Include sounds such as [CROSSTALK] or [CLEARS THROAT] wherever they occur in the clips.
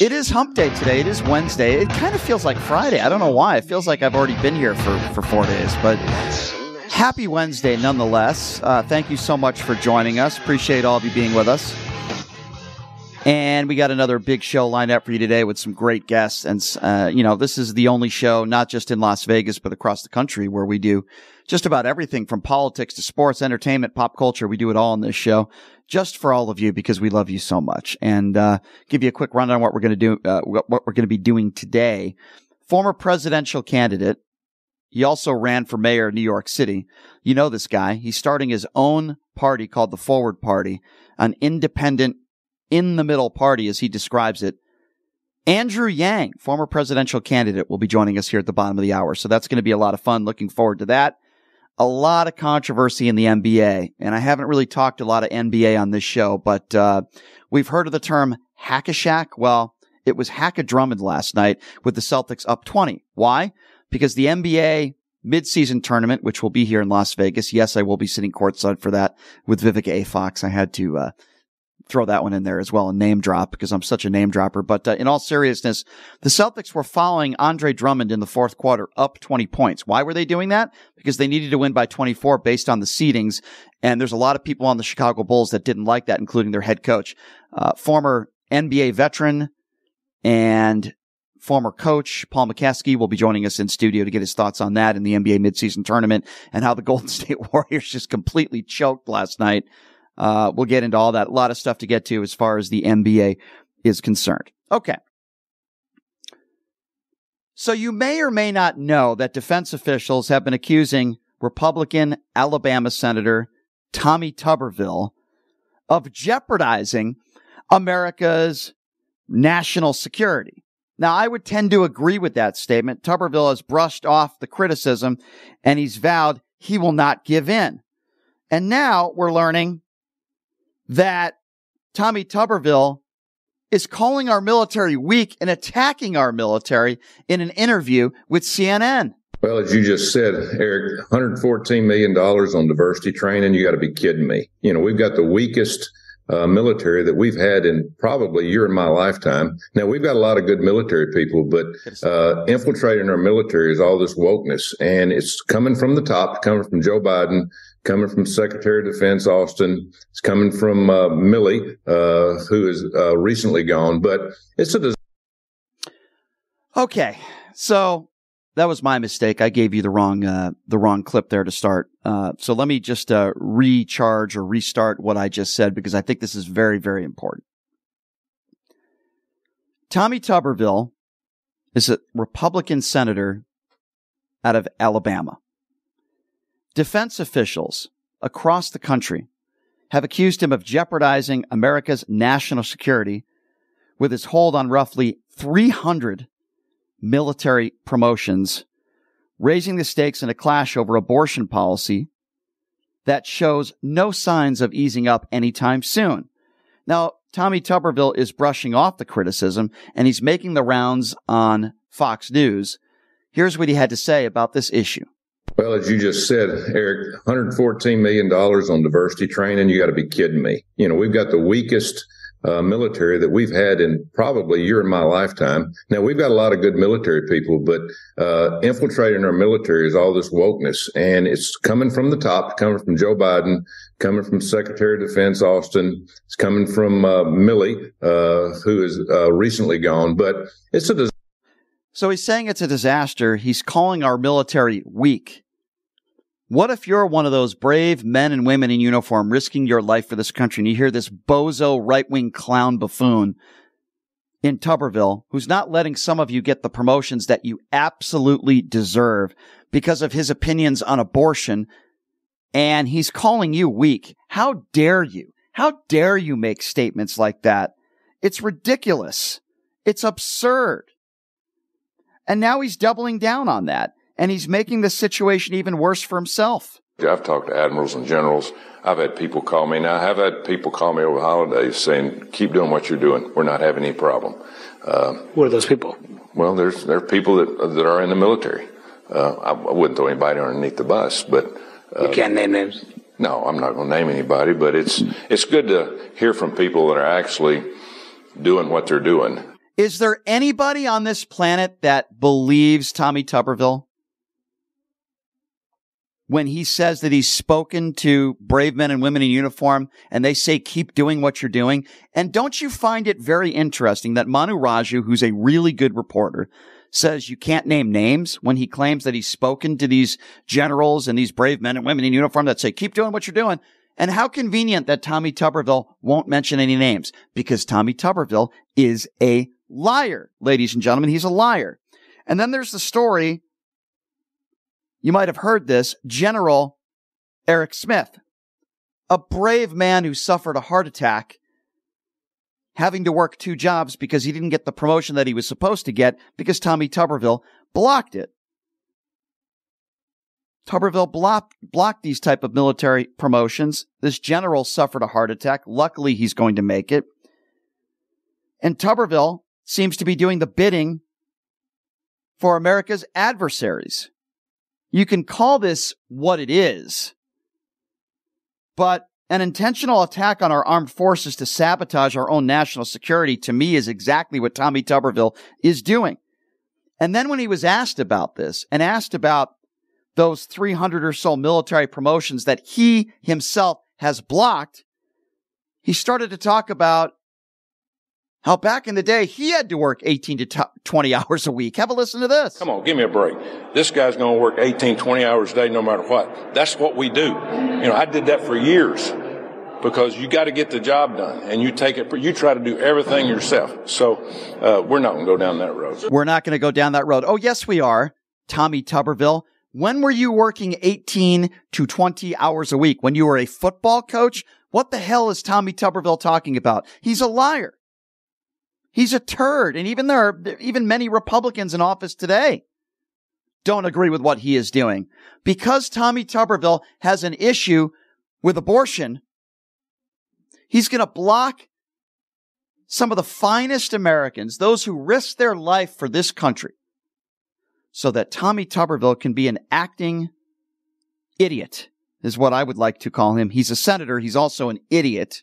It is hump day today. It is Wednesday. It kind of feels like Friday. I don't know why. It feels like I've already been here for, for four days, but happy Wednesday nonetheless. Uh, thank you so much for joining us. Appreciate all of you being with us. And we got another big show lined up for you today with some great guests. And, uh, you know, this is the only show, not just in Las Vegas, but across the country where we do just about everything from politics to sports, entertainment, pop culture. We do it all on this show just for all of you because we love you so much. And, uh, give you a quick rundown on what we're going to do, uh, what we're going to be doing today. Former presidential candidate. He also ran for mayor of New York City. You know this guy. He's starting his own party called the Forward Party, an independent in the middle party, as he describes it. Andrew Yang, former presidential candidate, will be joining us here at the bottom of the hour. So that's going to be a lot of fun. Looking forward to that. A lot of controversy in the NBA. And I haven't really talked a lot of NBA on this show, but, uh, we've heard of the term hack a Shaq. Well, it was hack a Drummond last night with the Celtics up 20. Why? Because the NBA midseason tournament, which will be here in Las Vegas. Yes, I will be sitting courtside for that with Vivica A. Fox. I had to, uh, throw that one in there as well and name drop because I'm such a name dropper. But uh, in all seriousness, the Celtics were following Andre Drummond in the fourth quarter up 20 points. Why were they doing that? Because they needed to win by 24 based on the seedings. And there's a lot of people on the Chicago Bulls that didn't like that, including their head coach, uh, former NBA veteran and former coach Paul Mokeski will be joining us in studio to get his thoughts on that in the NBA midseason tournament and how the [LAUGHS] Golden State Warriors just completely choked last night uh, we'll get into all that. A lot of stuff to get to as far as the NBA is concerned. Okay. So you may or may not know that defense officials have been accusing Republican Alabama Senator Tommy Tuberville of jeopardizing America's national security. Now, I would tend to agree with that statement. Tuberville has brushed off the criticism and he's vowed he will not give in. And now we're learning that Tommy Tuberville is calling our military weak and attacking our military in an interview with CNN. Well, as you just said, Eric, $114 million on diversity training. You got to be kidding me. You know, we've got the weakest uh, military that we've had in probably year in my lifetime. Now we've got a lot of good military people, but uh, infiltrating our military is all this wokeness, and it's coming from the top, coming from Joe Biden, coming from Secretary of Defense Austin. It's coming from uh, Milley, uh, who is uh, recently gone. But it's a. Des- okay, so that was my mistake. I gave you the wrong uh, the wrong clip there to start. Uh, so let me just uh, recharge or restart what I just said because I think this is very very important. Tommy Tuberville is a Republican senator out of Alabama. Defense officials across the country have accused him of jeopardizing America's national security with his hold on roughly 300 military promotions, raising the stakes in a clash over abortion policy that shows no signs of easing up anytime soon. Now, Tommy Tuberville is brushing off the criticism and he's making the rounds on Fox News. Here's what he had to say about this issue. Well, as you just said, Eric, $114 million on diversity training. You got to be kidding me. You know, we've got the weakest uh, military that we've had in probably a year in my lifetime. Now we've got a lot of good military people, but uh, infiltrating our military is all this wokeness, and it's coming from the top, coming from Joe Biden, coming from Secretary of Defense Austin, it's coming from uh, Milley, uh, who is uh, recently gone. But it's a so he's saying it's a disaster. He's calling our military weak. What if you're one of those brave men and women in uniform risking your life for this country and you hear this bozo right wing clown buffoon in Tuberville who's not letting some of you get the promotions that you absolutely deserve because of his opinions on abortion and he's calling you weak. How dare you? How dare you make statements like that? It's ridiculous. It's absurd. And now he's doubling down on that and he's making the situation even worse for himself. I've talked to admirals and generals. I've had people call me. Now, I've had people call me over the holidays saying, keep doing what you're doing. We're not having any problem. Uh, what are those people? Well, there's, there are people that, that are in the military. Uh, I, I, wouldn't throw anybody underneath the bus, but. Uh, you can't name names? No, I'm not going to name anybody, but it's, it's good to hear from people that are actually doing what they're doing. Is there anybody on this planet that believes Tommy Tuberville? When he says that he's spoken to brave men and women in uniform and they say, keep doing what you're doing. And don't you find it very interesting that Manu Raju, who's a really good reporter, says you can't name names when he claims that he's spoken to these generals and these brave men and women in uniform that say, keep doing what you're doing. And how convenient that Tommy Tuberville won't mention any names because Tommy Tuberville is a liar, ladies and gentlemen. He's a liar. And then there's the story you might have heard this General Eric Smith, a brave man who suffered a heart attack, having to work two jobs because he didn't get the promotion that he was supposed to get because Tommy Tuberville blocked it. Tuberville blocked, blocked these type of military promotions. This general suffered a heart attack. Luckily, he's going to make it. And Tuberville seems to be doing the bidding for America's adversaries. You can call this what it is, but an intentional attack on our armed forces to sabotage our own national security to me is exactly what Tommy Tuberville is doing. And then when he was asked about this and asked about those 300 or so military promotions that he himself has blocked, he started to talk about how back in the day he had to work 18 to t- 20 hours a week. Have a listen to this. Come on, give me a break. This guy's going to work 18, 20 hours a day no matter what. That's what we do. You know, I did that for years because you got to get the job done and you take it, you try to do everything yourself. So, uh, we're not going to go down that road. We're not going to go down that road. Oh, yes, we are. Tommy Tuberville. When were you working 18 to 20 hours a week? When you were a football coach? What the hell is Tommy Tuberville talking about? He's a liar. He's a turd. And even there even many Republicans in office today don't agree with what he is doing. Because Tommy Tuberville has an issue with abortion, he's going to block some of the finest Americans, those who risk their life for this country, so that Tommy Tuberville can be an acting idiot, is what I would like to call him. He's a senator. He's also an idiot.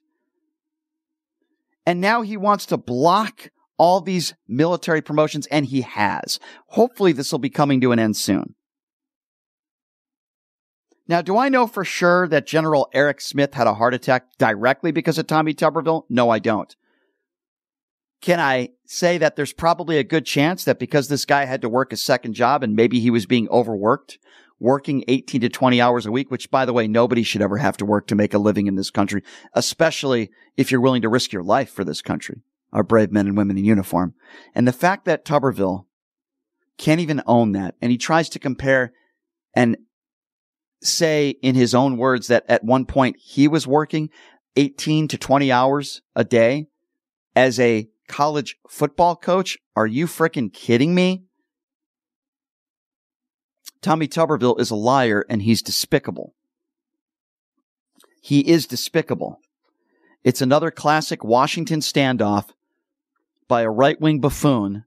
And now he wants to block all these military promotions, and he has. Hopefully, this will be coming to an end soon. Now, do I know for sure that General Eric Smith had a heart attack directly because of Tommy Tuberville? No, I don't. Can I say that there's probably a good chance that because this guy had to work a second job and maybe he was being overworked, working 18 to 20 hours a week, which by the way, nobody should ever have to work to make a living in this country, especially if you're willing to risk your life for this country, our brave men and women in uniform. And the fact that Tuberville can't even own that. And he tries to compare and say in his own words that at one point he was working 18 to 20 hours a day as a college football coach. Are you freaking kidding me? Tommy Tuberville is a liar and he's despicable. He is despicable. It's another classic Washington standoff by a right wing buffoon.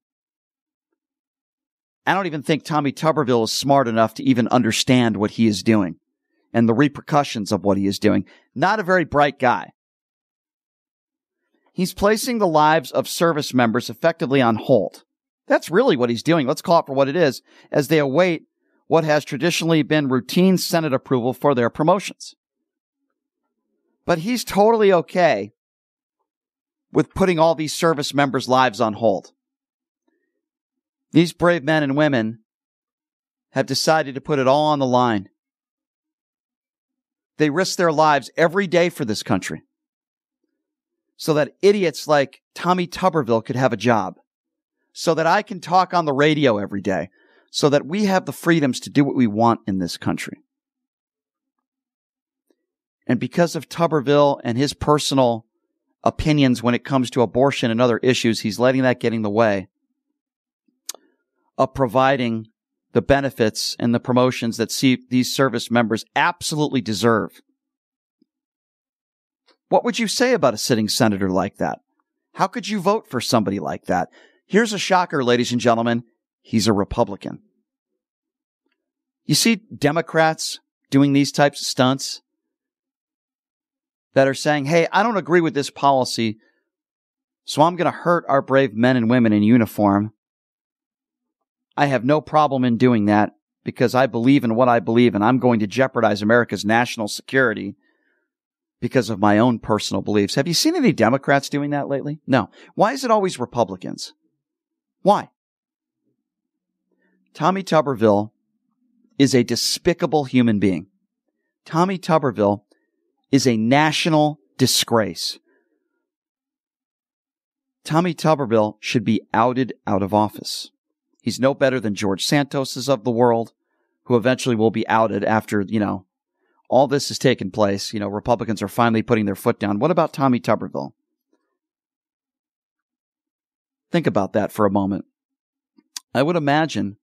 I don't even think Tommy Tuberville is smart enough to even understand what he is doing and the repercussions of what he is doing. Not a very bright guy. He's placing the lives of service members effectively on hold. That's really what he's doing. Let's call it for what it is as they await what has traditionally been routine Senate approval for their promotions. But he's totally okay with putting all these service members' lives on hold. These brave men and women have decided to put it all on the line. They risk their lives every day for this country so that idiots like Tommy Tuberville could have a job, so that I can talk on the radio every day, so that we have the freedoms to do what we want in this country. And because of Tuberville and his personal opinions when it comes to abortion and other issues, he's letting that get in the way of providing the benefits and the promotions that see these service members absolutely deserve. What would you say about a sitting senator like that? How could you vote for somebody like that? Here's a shocker, ladies and gentlemen. He's a Republican. You see Democrats doing these types of stunts that are saying, Hey, I don't agree with this policy. So I'm going to hurt our brave men and women in uniform. I have no problem in doing that because I believe in what I believe and I'm going to jeopardize America's national security because of my own personal beliefs. Have you seen any Democrats doing that lately? No. Why is it always Republicans? Why? Tommy Tuberville is a despicable human being. Tommy Tuberville is a national disgrace. Tommy Tuberville should be outed out of office. He's no better than George Santos's of the world, who eventually will be outed after, you know, all this has taken place. You know, Republicans are finally putting their foot down. What about Tommy Tuberville? Think about that for a moment. I would imagine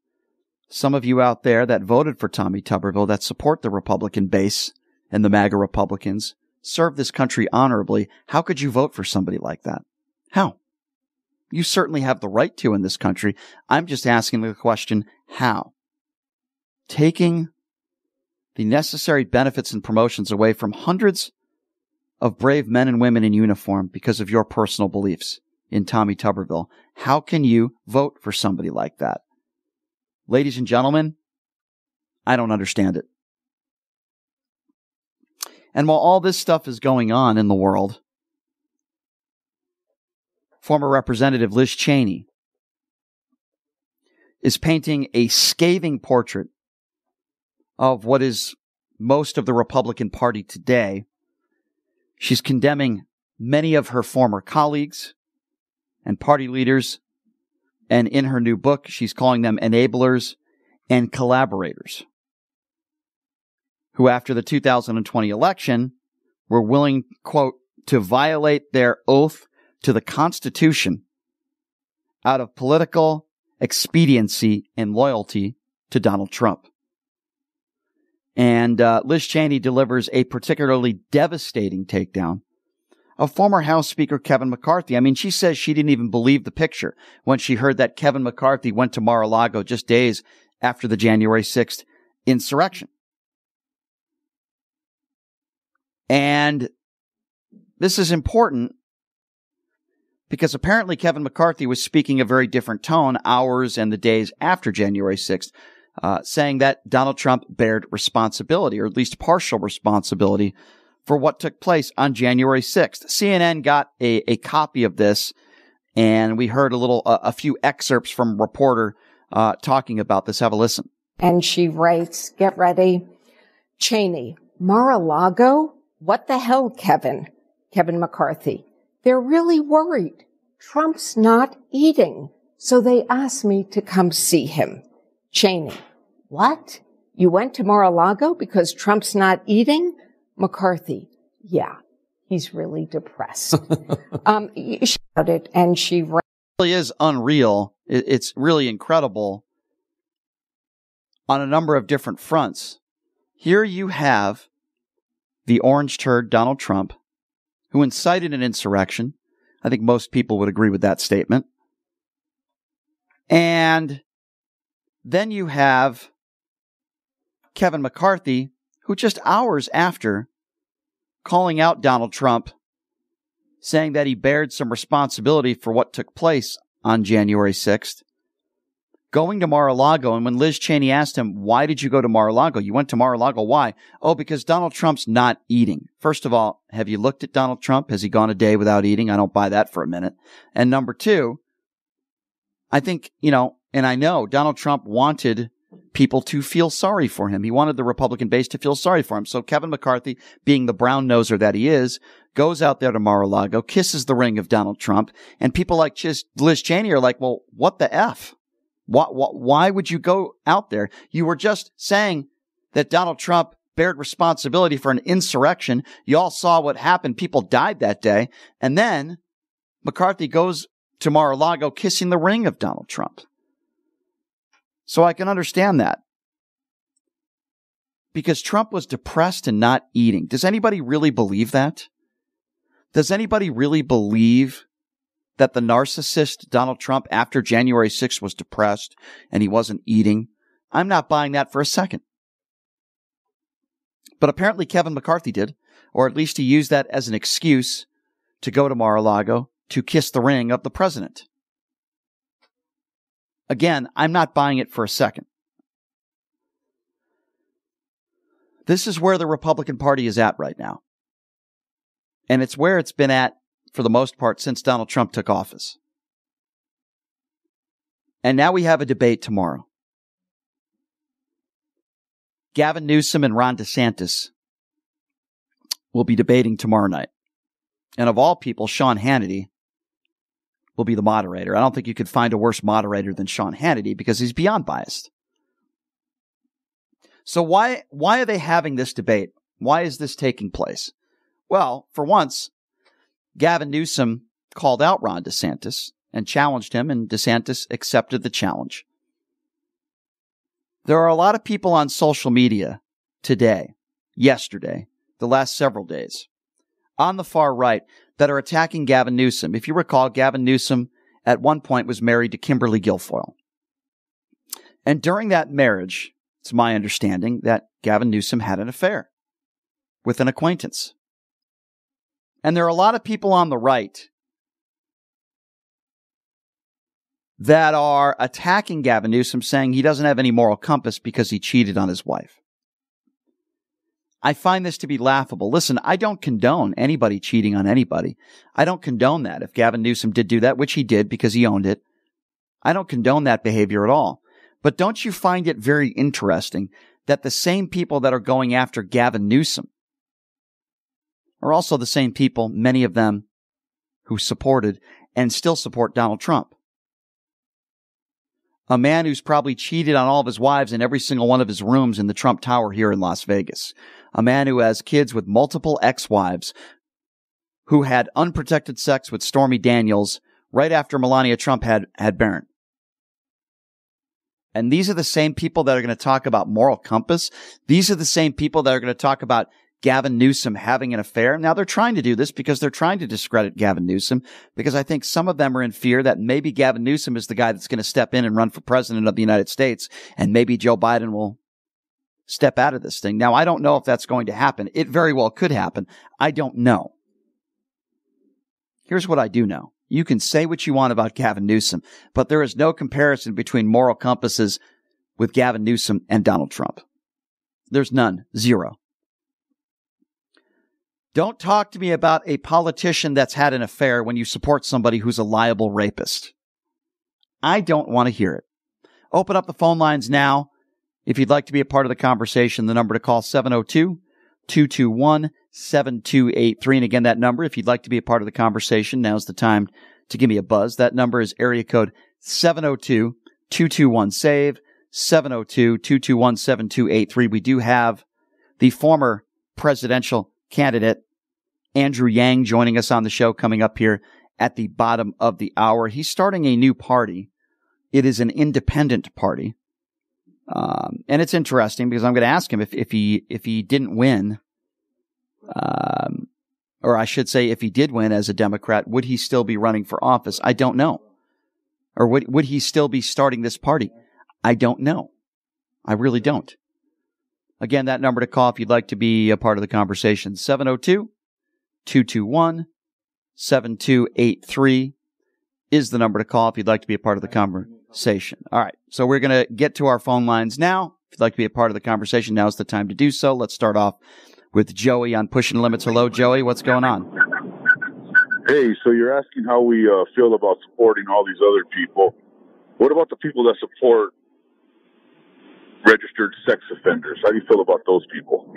some of you out there that voted for Tommy Tuberville that support the Republican base and the MAGA Republicans serve this country honorably. How could you vote for somebody like that? How? You certainly have the right to in this country. I'm just asking the question, how? Taking the necessary benefits and promotions away from hundreds of brave men and women in uniform because of your personal beliefs in Tommy Tuberville. How can you vote for somebody like that? Ladies and gentlemen, I don't understand it. And while all this stuff is going on in the world, former Representative Liz Cheney is painting a scathing portrait of what is most of the Republican Party today. She's condemning many of her former colleagues and party leaders and in her new book, she's calling them enablers and collaborators who, after the 2020 election, were willing, quote, to violate their oath to the Constitution out of political expediency and loyalty to Donald Trump. And uh, Liz Cheney delivers a particularly devastating takedown of former House Speaker Kevin McCarthy. I mean, she says she didn't even believe the picture when she heard that Kevin McCarthy went to Mar-a-Lago just days after the January 6th insurrection. And this is important because apparently Kevin McCarthy was speaking a very different tone hours and the days after January 6th, uh, saying that Donald Trump bared responsibility, or at least partial responsibility for what took place on January 6th. CNN got a, a copy of this and we heard a little, a few excerpts from reporter uh, talking about this. Have a listen. And she writes, get ready. Cheney, Mar-a-Lago? What the hell, Kevin? Kevin McCarthy. They're really worried. Trump's not eating. So they asked me to come see him. Cheney. What? You went to Mar-a-Lago because Trump's not eating? McCarthy, yeah, he's really depressed. [LAUGHS] um, she shouted and she ran. It really is unreal. It's really incredible on a number of different fronts. Here you have the orange turd Donald Trump, who incited an insurrection. I think most people would agree with that statement. And then you have Kevin McCarthy, who just hours after calling out Donald Trump, saying that he bared some responsibility for what took place on January 6th, going to Mar-a-Lago. And when Liz Cheney asked him, why did you go to Mar-a-Lago? You went to Mar-a-Lago. Why? Oh, because Donald Trump's not eating. First of all, have you looked at Donald Trump? Has he gone a day without eating? I don't buy that for a minute. And number two, I think, you know, and I know Donald Trump wanted people to feel sorry for him. He wanted the Republican base to feel sorry for him. So Kevin McCarthy, being the brown noser that he is, goes out there to Mar-a-Lago, kisses the ring of Donald Trump, and people like Liz Cheney are like, well, what the F? Why, why, why would you go out there? You were just saying that Donald Trump bared responsibility for an insurrection. You all saw what happened. People died that day. And then McCarthy goes to Mar-a-Lago kissing the ring of Donald Trump. So I can understand that. Because Trump was depressed and not eating. Does anybody really believe that? Does anybody really believe that the narcissist Donald Trump after January 6th was depressed and he wasn't eating? I'm not buying that for a second. But apparently Kevin McCarthy did, or at least he used that as an excuse to go to Mar-a-Lago to kiss the ring of the president. Again, I'm not buying it for a second. This is where the Republican Party is at right now. And it's where it's been at for the most part since Donald Trump took office. And now we have a debate tomorrow. Gavin Newsom and Ron DeSantis will be debating tomorrow night. And of all people, Sean Hannity will be the moderator. I don't think you could find a worse moderator than Sean Hannity because he's beyond biased. So why why are they having this debate? Why is this taking place? Well, for once, Gavin Newsom called out Ron DeSantis and challenged him, and DeSantis accepted the challenge. There are a lot of people on social media today, yesterday, the last several days, on the far right that are attacking Gavin Newsom. If you recall, Gavin Newsom at one point was married to Kimberly Guilfoyle. And during that marriage, it's my understanding that Gavin Newsom had an affair with an acquaintance. And there are a lot of people on the right that are attacking Gavin Newsom, saying he doesn't have any moral compass because he cheated on his wife. I find this to be laughable. Listen, I don't condone anybody cheating on anybody. I don't condone that. If Gavin Newsom did do that, which he did because he owned it, I don't condone that behavior at all. But don't you find it very interesting that the same people that are going after Gavin Newsom are also the same people, many of them, who supported and still support Donald Trump? A man who's probably cheated on all of his wives in every single one of his rooms in the Trump Tower here in Las Vegas. A man who has kids with multiple ex-wives, who had unprotected sex with Stormy Daniels right after Melania Trump had, had Barron. And these are the same people that are going to talk about moral compass. These are the same people that are going to talk about Gavin Newsom having an affair. Now they're trying to do this because they're trying to discredit Gavin Newsom because I think some of them are in fear that maybe Gavin Newsom is the guy that's going to step in and run for president of the United States and maybe Joe Biden will step out of this thing. Now I don't know if that's going to happen. It very well could happen. I don't know. Here's what I do know. You can say what you want about Gavin Newsom, but there is no comparison between moral compasses with Gavin Newsom and Donald Trump. There's none. Zero. Don't talk to me about a politician that's had an affair when you support somebody who's a liable rapist. I don't want to hear it. Open up the phone lines now. If you'd like to be a part of the conversation, the number to call 702 221 7283. And again, that number, if you'd like to be a part of the conversation, now's the time to give me a buzz. That number is area code 702 221 SAVE, 702 221 7283. We do have the former presidential candidate, Andrew Yang, joining us on the show coming up here at the bottom of the hour. He's starting a new party. It is an independent party. Um, and it's interesting because I'm going to ask him if, if he, if he didn't win, um, or I should say, if he did win as a Democrat, would he still be running for office? I don't know. Or would, would he still be starting this party? I don't know. I really don't. Again, that number to call if you'd like to be a part of the conversation 702 221 7283 is the number to call if you'd like to be a part of the conversation. All right. So we're going to get to our phone lines now. If you'd like to be a part of the conversation, now's the time to do so. Let's start off with Joey on Pushing Limits. Hello, Joey. What's going on? Hey, so you're asking how we uh, feel about supporting all these other people. What about the people that support registered sex offenders. How do you feel about those people?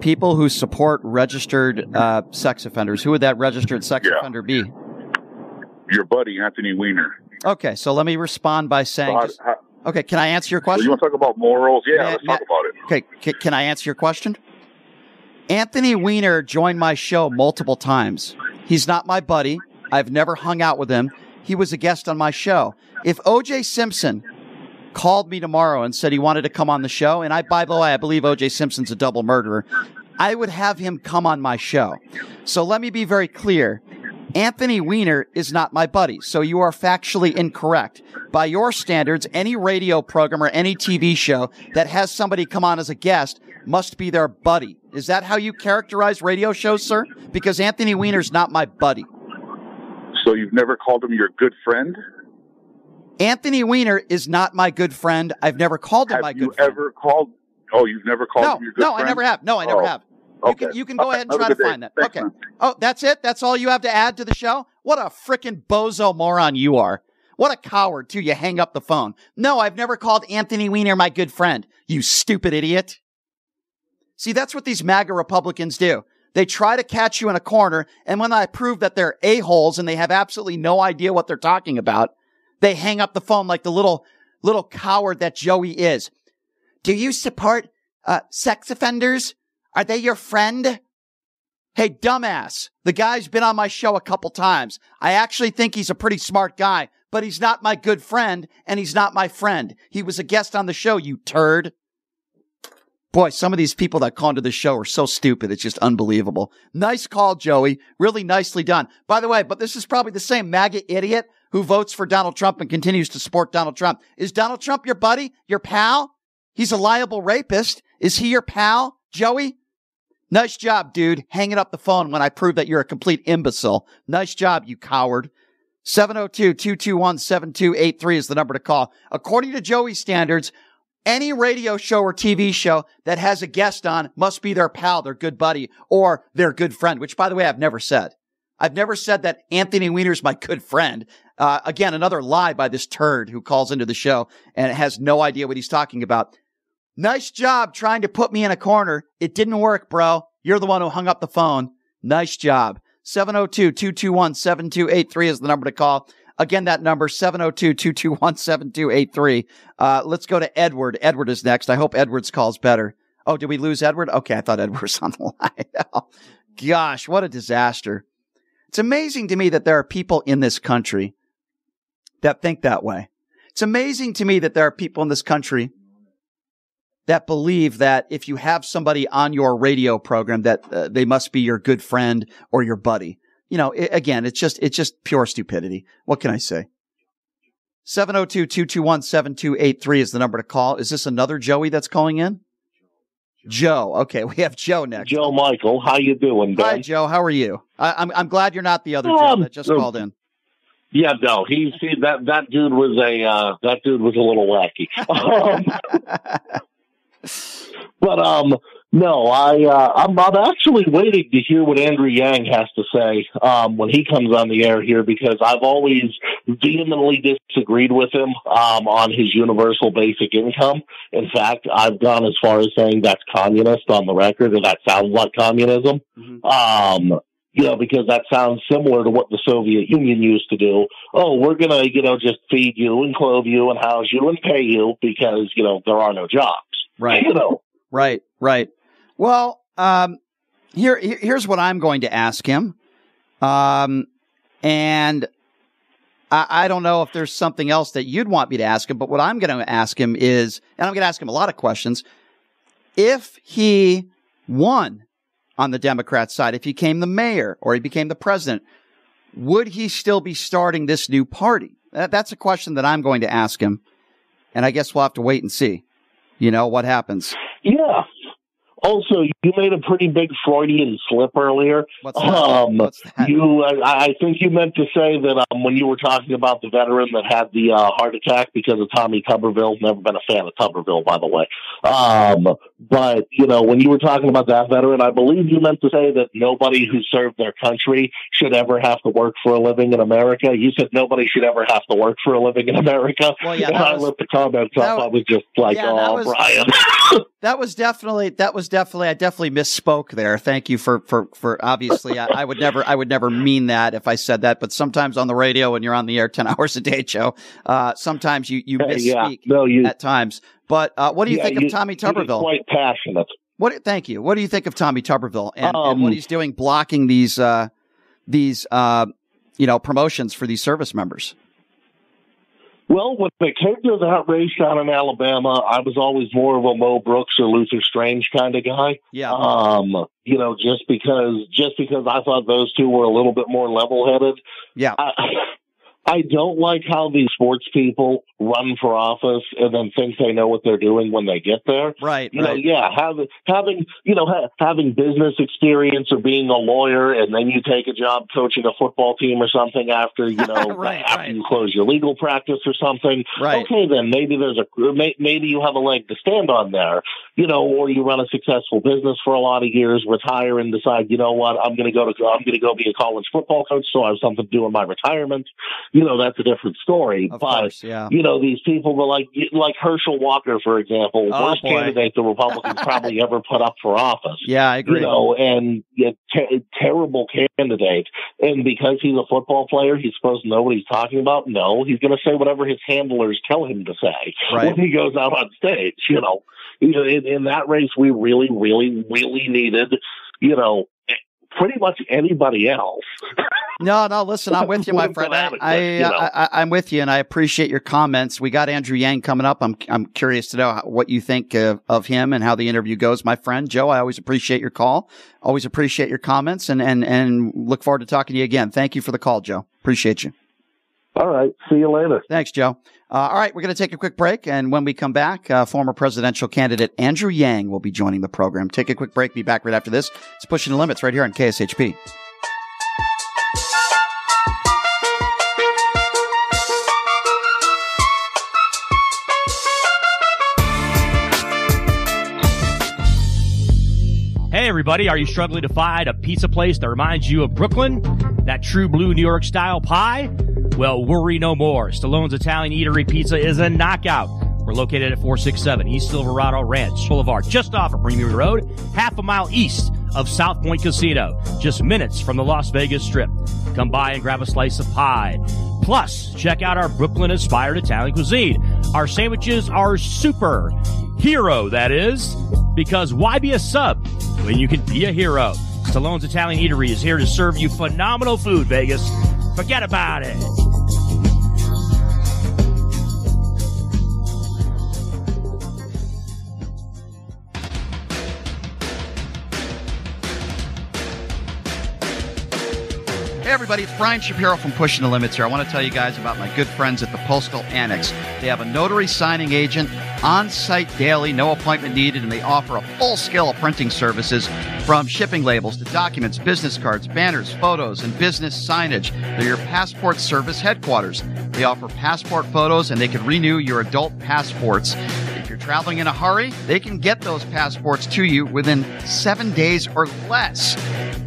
People who support registered uh, sex offenders. Who would that registered sex yeah. offender be? Your buddy, Anthony Weiner. Okay, so let me respond by saying. So how, how, Okay, can I answer your So question? you want to talk about morals? Yeah, let's talk about it. Okay, c- can I answer your question? Anthony Weiner joined my show multiple times. He's not my buddy. I've never hung out with him. He was a guest on my show. If OJ Simpson called me tomorrow and said he wanted to come on the show, and I, by the way, I believe OJ Simpson's a double murderer, I would have him come on my show. So let me be very clear. Anthony Weiner is not my buddy, so you are factually incorrect. By your standards, any radio program or any TV show that has somebody come on as a guest must be their buddy. Is that how you characterize radio shows, sir? Because Anthony Weiner's not my buddy. So you've never called him your good friend? Anthony Weiner is not my good friend. I've never called him Have my good friend. Have you ever called? Oh, you've never called no, him your good friend? no, friend? I never have. No, I never Oh, have. You okay. can you can go ahead and try to day. find that. Thanks, okay. man. Oh, that's it. That's all you have to add to the show. What a freaking bozo moron you are. What a coward too. You hang up the phone. No, I've never called Anthony Weiner my good friend. You stupid idiot. See, that's what these MAGA Republicans do. They try to catch you in a corner, and when I prove that they're a-holes and they have absolutely no idea what they're talking about, they hang up the phone like the little, little coward that Joey is. Do you support, uh, sex offenders? Are they your friend? Hey, dumbass. The guy's been on my show a couple times. I actually think he's a pretty smart guy, but he's not my good friend, and he's not my friend. He was a guest on the show, you turd. Boy, some of these people that call into the show are so stupid. It's just unbelievable. Nice call, Joey. Really nicely done. By the way, but this is probably the same MAGA idiot who votes for Donald Trump and continues to support Donald Trump. Is Donald Trump your buddy? Your pal? He's a liable rapist. Is he your pal, Joey? Nice job, dude. Hanging up the phone when I prove that you're a complete imbecile. Nice job, you coward. 702-221-7283 is the number to call. According to Joey's standards, any radio show or TV show that has a guest on must be their pal, their good buddy, or their good friend, which by the way, I've never said. I've never said that Anthony Weiner is my good friend. Uh, again, another lie by this turd who calls into the show and has no idea what he's talking about. Nice job trying to put me in a corner. It didn't work, bro. You're the one who hung up the phone. Nice job. 702-221-7283 is the number to call. Again, that number, 702-221-7283. Uh, let's go to Edward. Edward is next. I hope Edward's call's better. Oh, did we lose Edward? Okay, I thought Edward was [LAUGHS] on the line. Oh, gosh, what a disaster. It's amazing to me that there are people in this country that think that way. It's amazing to me that there are people in this country that believe that if you have somebody on your radio program that uh, they must be your good friend or your buddy. You know, i again, it's just it's just pure stupidity. What can I say? 702-221-7283 is the number to call. Is this another Joey that's calling in? Joe. Okay, we have Joe next. Joe Michael, how you doing, Ben? Hi, Joe. How are you? I, I'm I'm glad you're not the other Joe Um, that just uh, called in. Yeah, no, he that that dude was a uh, that dude was a little wacky. [LAUGHS] Um, [LAUGHS] but um, no, I uh, I'm, I'm actually waiting to hear what Andrew Yang has to say um, when he comes on the air here because I've always vehemently disagreed with him um, on his universal basic income. In fact, I've gone as far as saying that's communist on the record, or that sounds like communism. Um, you know, because that sounds similar to what the Soviet Union used to do. Oh, we're going to, you know, just feed you and clothe you and house you and pay you because, you know, there are no jobs. Right. You know, Right, right. Well, um, here, here- here's what I'm going to ask him. Um, and I, I don't know if there's something else that you'd want me to ask him, but what I'm going to ask him is, and I'm going to ask him a lot of questions. If he won on the Democrat side, if he became the mayor or he became the president, would he still be starting this new party? That, that's a question that I'm going to ask him. And I guess we'll have to wait and see, you know, what happens. yeah. Also, you made a pretty big Freudian slip earlier. What's that? Um, What's that? you, I, I think you meant to say that um, when you were talking about the veteran that had the uh, heart attack because of Tommy Tuberville. Never been a fan of Tuberville, by the way. Um, But, you know, when you were talking about that veteran, I believe you meant to say that nobody who served their country should ever have to work for a living in America. You said nobody should ever have to work for a living in America. Well, yeah, and I was- looked the comments up. that I was just like, yeah, oh, was- Brian. [LAUGHS] That was definitely that was definitely I definitely misspoke there. Thank you for for for obviously I, I would never I would never mean that if I said that. But sometimes on the radio when you're on the air ten [LAUGHS] hours a day, Joe, uh, sometimes you you Hey, yeah. misspeak No, you- at times. But uh, what do you Yeah, think of Tommy you Tuberville? Quite passionate. What? Thank you. What do you think of Tommy Tuberville and, and Um, what he's doing blocking these uh, these uh, you know promotions for these service members? Well, when it came to that race down in Alabama, I was always more of a Mo Brooks or Luther Strange kind of guy. Yeah. Um, you know, just because just because I thought those two were a little bit more level headed. Yeah. I, I don't like how these sports people run for office and then think they know what they're doing when they get there. Right. You know, yeah, having having you know ha- having business experience or being a lawyer, and then you take a job coaching a football team or something after you [LAUGHS] know Right, after right. you close your legal practice or something. Right. Okay, then maybe there's a may- maybe you have a leg to stand on there, you know, or you run a successful business for a lot of years, retire, and decide, you know what, I'm going to go to I'm going to go be a college football coach, so I have something to do in my retirement. You know, that's a different story. Of but course. Yeah. you know, these people were like, like Herschel Walker, for example, Oh, worst boy. candidate the Republicans probably [LAUGHS] ever put up for office. Yeah. I agree. You know, and yeah, te- terrible candidate. And because he's a football player, he's supposed to know what he's talking about. No, he's going to say whatever his handlers tell him to say Right. when he goes out on stage. You know, you know, in, in that race, we really, really, really needed, you know, pretty much anybody else. [LAUGHS] No, no. Listen, I'm with you, my friend. I, you know. I, I, I'm with you, and I appreciate your comments. We got Andrew Yang coming up. I'm, I'm curious to know what you think of, of him and how the interview goes, my friend Joe. I always appreciate your call. Always appreciate your comments, and and and look forward to talking to you again. Thank you for the call, Joe. Appreciate you. All right. See you later. Thanks, Joe. Uh, all right, we're going to take a quick break, and when we come back, uh, former presidential candidate Andrew Yang will be joining the program. Take a quick break. Be back right after this. It's pushing the limits right here on KSHP. Everybody, are you struggling to find a pizza place that reminds you of Brooklyn? That true blue New York style pie? Well, worry no more. Stallone's Italian Eatery Pizza is a knockout. We're located at 467 East Silverado Ranch Boulevard, just off of Premier Road, half a mile east of South Point Casino, just minutes from the Las Vegas Strip. Come by and grab a slice of pie. Plus, check out our Brooklyn inspired Italian cuisine. Our sandwiches are super. Hero, that is. Because why be a sub when you can be a hero? Stallone's Italian Eatery is here to serve you phenomenal food, Vegas. Forget about it. Hey everybody, it's Brian Shapiro from Pushing the Limits here. I want to tell you guys about my good friends at the Postal Annex. They have a notary signing agent on site daily, no appointment needed, and they offer a full scale of printing services from shipping labels to documents, business cards, banners, photos, and business signage. They're your passport service headquarters. They offer passport photos and they can renew your adult passports. Traveling in a hurry, they can get those passports to you within seven days or less.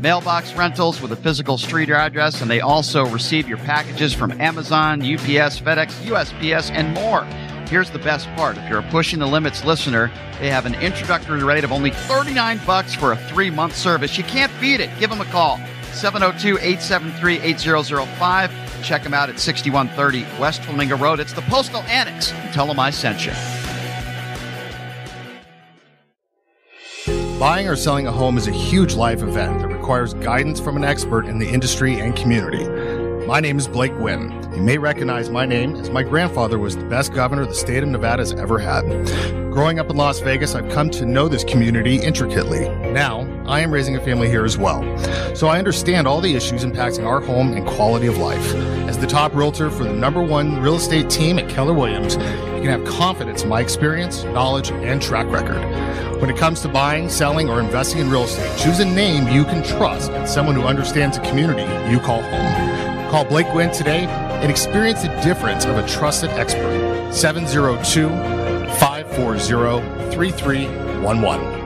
Mailbox rentals with a physical street address, and they also receive your packages from Amazon, UPS, FedEx, USPS, and more. Here's the best part. If you're a Pushing the Limits listener, they have an introductory rate of only 39 bucks for a three-month service. You can't beat it. Give them a call. 702-873-8005. Check them out at 6130 West Flamingo Road. It's the Postal Annex. Tell them I sent you. Buying or selling a home is a huge life event that requires guidance from an expert in the industry and community. My name is Blake Guinn. You may recognize my name as my grandfather was the best governor the state of Nevada has ever had. Growing up in Las Vegas, I've come to know this community intricately. Now, I am raising a family here as well. So I understand all the issues impacting our home and quality of life. As the top realtor for the number one real estate team at Keller Williams, you can have confidence in my experience, knowledge, and track record. When it comes to buying, selling, or investing in real estate, choose a name you can trust and someone who understands the community you call home. Call Blake Guinn today and experience the difference of a trusted expert. 702 5 540 3311.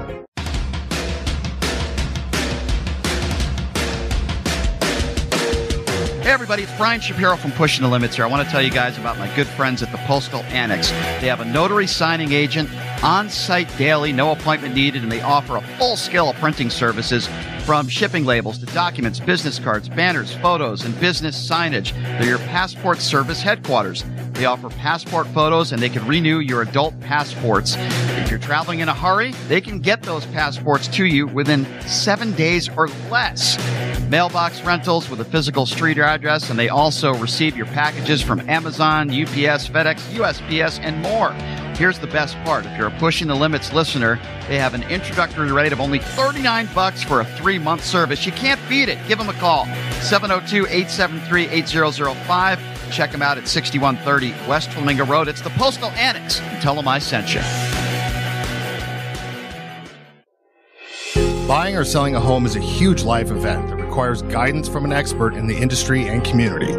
Everybody, it's Brian Shapiro from Pushing the Limits here. I want to tell you guys about my good friends at the Postal Annex. They have a notary signing agent on site daily, no appointment needed, and they offer a full scale of printing services from shipping labels to documents, business cards, banners, photos, and business signage. They're your passport service headquarters. They offer passport photos and they can renew your adult passports. You're traveling in a hurry, they can get those passports to you within seven days or less. Mailbox rentals with a physical street address, and they also receive your packages from Amazon, UPS, FedEx, USPS, and more. Here's the best part. If you're a Pushing the Limits listener, they have an introductory rate of only 39 bucks for a three-month service. You can't beat it. Give them a call. 702-873-8005. Check them out at 6130 West Flamingo Road. It's the Postal Annex. Tell them I sent you. Buying or selling a home is a huge life event that requires guidance from an expert in the industry and community.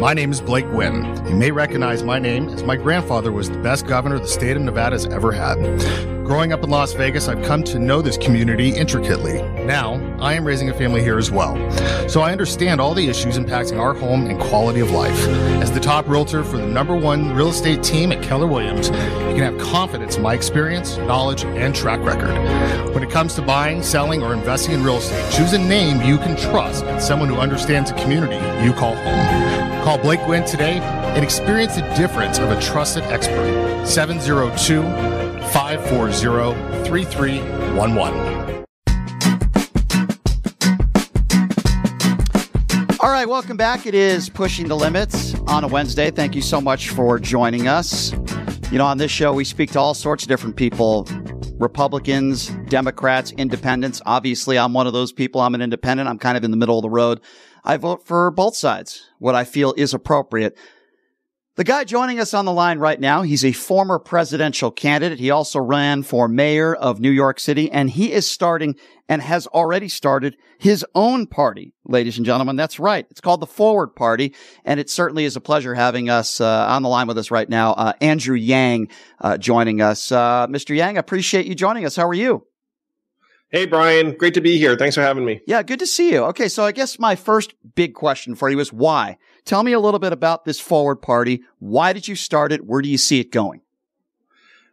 My name is Blake Guinn. You may recognize my name as my grandfather was the best governor the state of Nevada has ever had. Growing up in Las Vegas, I've come to know this community intricately. Now, I am raising a family here as well. So I understand all the issues impacting our home and quality of life. As the top realtor for the number one real estate team at Keller Williams, you can have confidence in my experience, knowledge, and track record. When it comes to buying, selling, or investing in real estate, choose a name you can trust and someone who understands the community you call home. Call Blake Guinn today and experience the difference of a trusted expert. 702 540 3311. All right, welcome back. It is Pushing the Limits on a Wednesday. Thank you so much for joining us. You know, on this show, we speak to all sorts of different people Republicans, Democrats, independents. Obviously, I'm one of those people. I'm an independent. I'm kind of in the middle of the road. I vote for both sides, what I feel is appropriate. The guy joining us on the line right now, he's a former presidential candidate. He also ran for mayor of New York City, and he is starting and has already started his own party, ladies and gentlemen. That's right. It's called the Forward Party, and it certainly is a pleasure having us uh, on the line with us right now. Uh, Andrew Yang uh, joining us. Uh, Mr. Yang, I appreciate you joining us. How are you? Hey, Brian. Great to be here. Thanks for having me. Yeah, good to see you. Okay, so I guess my first big question for you is why? Tell me a little bit about this Forward Party. Why did you start it? Where do you see it going?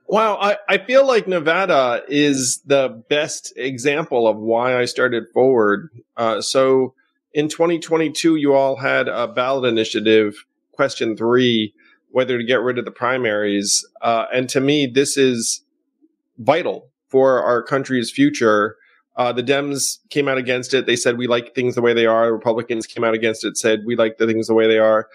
Well, I, I feel like Nevada is the best example of why I started Forward. Uh, so in 2022, you all had a ballot initiative, question three, whether to get rid of the primaries. Uh, and to me, this is vital for our country's future. Uh, the Dems came out against it. They said we like things the way they are. The Republicans came out against it, said we like the things the way they are.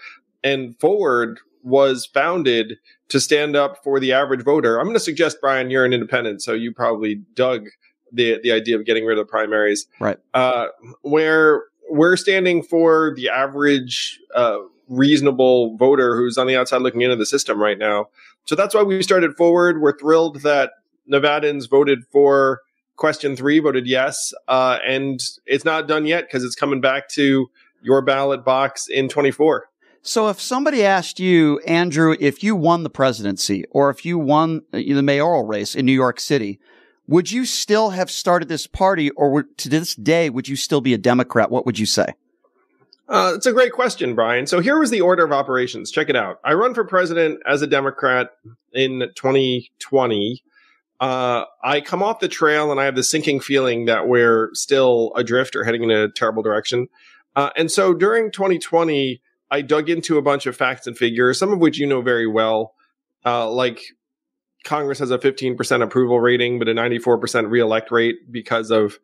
And Forward was founded to stand up for the average voter. I'm going to suggest, Brian, you're an independent, so you probably dug the the idea of getting rid of the primaries, right? Uh, where we're standing for the average uh, reasonable voter who's on the outside looking into the system right now. So that's why we started Forward. We're thrilled that Nevadans voted for question three, voted yes. Uh, and it's not done yet because it's coming back to your ballot box in 24. So if somebody asked you, Andrew, if you won the presidency or if you won the mayoral race in New York City, would you still have started this party or would, to this day, would you still be a Democrat? What would you say? Uh, it's a great question, Brian. So here was the order of operations. Check it out. I run for president as a Democrat in 2020 uh, I come off the trail and I have the sinking feeling that we're still adrift or heading in a terrible direction. Uh, and so during 2020, I dug into a bunch of facts and figures, some of which you know very well, uh, like Congress has a 15% approval rating, but a 94% reelect rate because of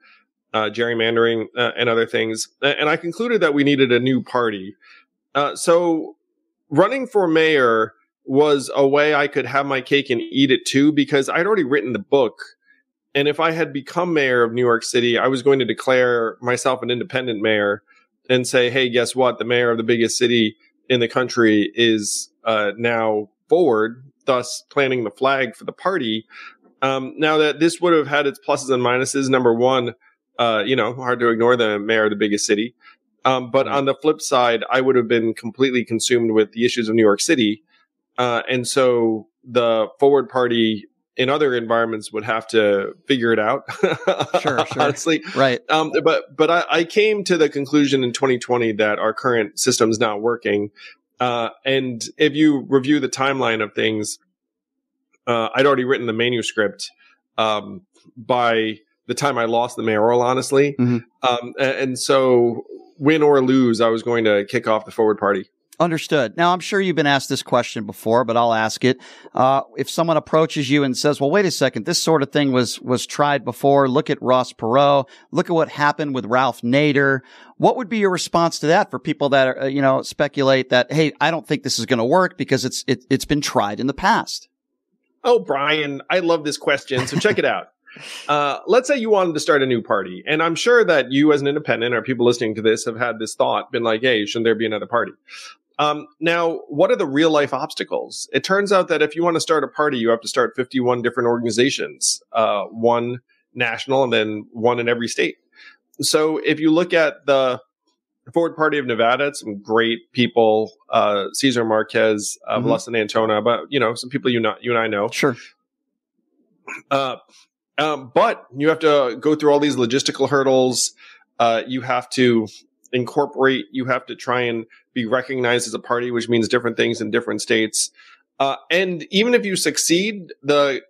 uh, gerrymandering uh, and other things. And I concluded that we needed a new party. Uh, so running for mayor was a way I could have my cake and eat it too, because I'd already written the book. And if I had become mayor of New York City, I was going to declare myself an independent mayor and say, hey, guess what? The mayor of the biggest city in the country is uh, now forward, thus planting the flag for the party. Um, now that this would have had its pluses and minuses, number one, uh, you know, hard to ignore the mayor of the biggest city. Um, but on the flip side, I would have been completely consumed with the issues of New York City uh, and so the Forward Party in other environments would have to figure it out. [LAUGHS] sure, sure. Honestly, right. Um, but but I, I, came to the conclusion in 2020 that our current system is not working. Uh, and if you review the timeline of things, uh, I'd already written the manuscript um, by the time I lost the mayoral. Honestly, mm-hmm. um, and, and so win or lose, I was going to kick off the forward party. Understood. Now, I'm sure you've been asked this question before, but I'll ask it. Uh, if someone approaches you and says, well, wait a second, this sort of thing was, was tried before. Look at Ross Perot. Look at what happened with Ralph Nader. What would be your response to that for people that are, uh, you know, speculate that, hey, I don't think this is going to work because it's, it, it's been tried in the past? Oh, Brian, I love this question. So check it out. [LAUGHS] Uh, let's say you wanted to start a new party, and I'm sure that you, as an independent, or people listening to this, have had this thought, been like, "Hey, shouldn't there be another party?" Um, now, what are the real life obstacles? It turns out that if you want to start a party, you have to start 51 different organizations, uh, one national and then one in every state. So if you look at the Forward Party of Nevada, some great people, uh, Cesar Marquez, uh, mm-hmm. Antona, but you know, some people you not, you and I know. Sure. Uh, um, but you have to go through all these logistical hurdles. Uh, you have to incorporate, you have to try and be recognized as a party, which means different things in different states. Uh, and even if you succeed, the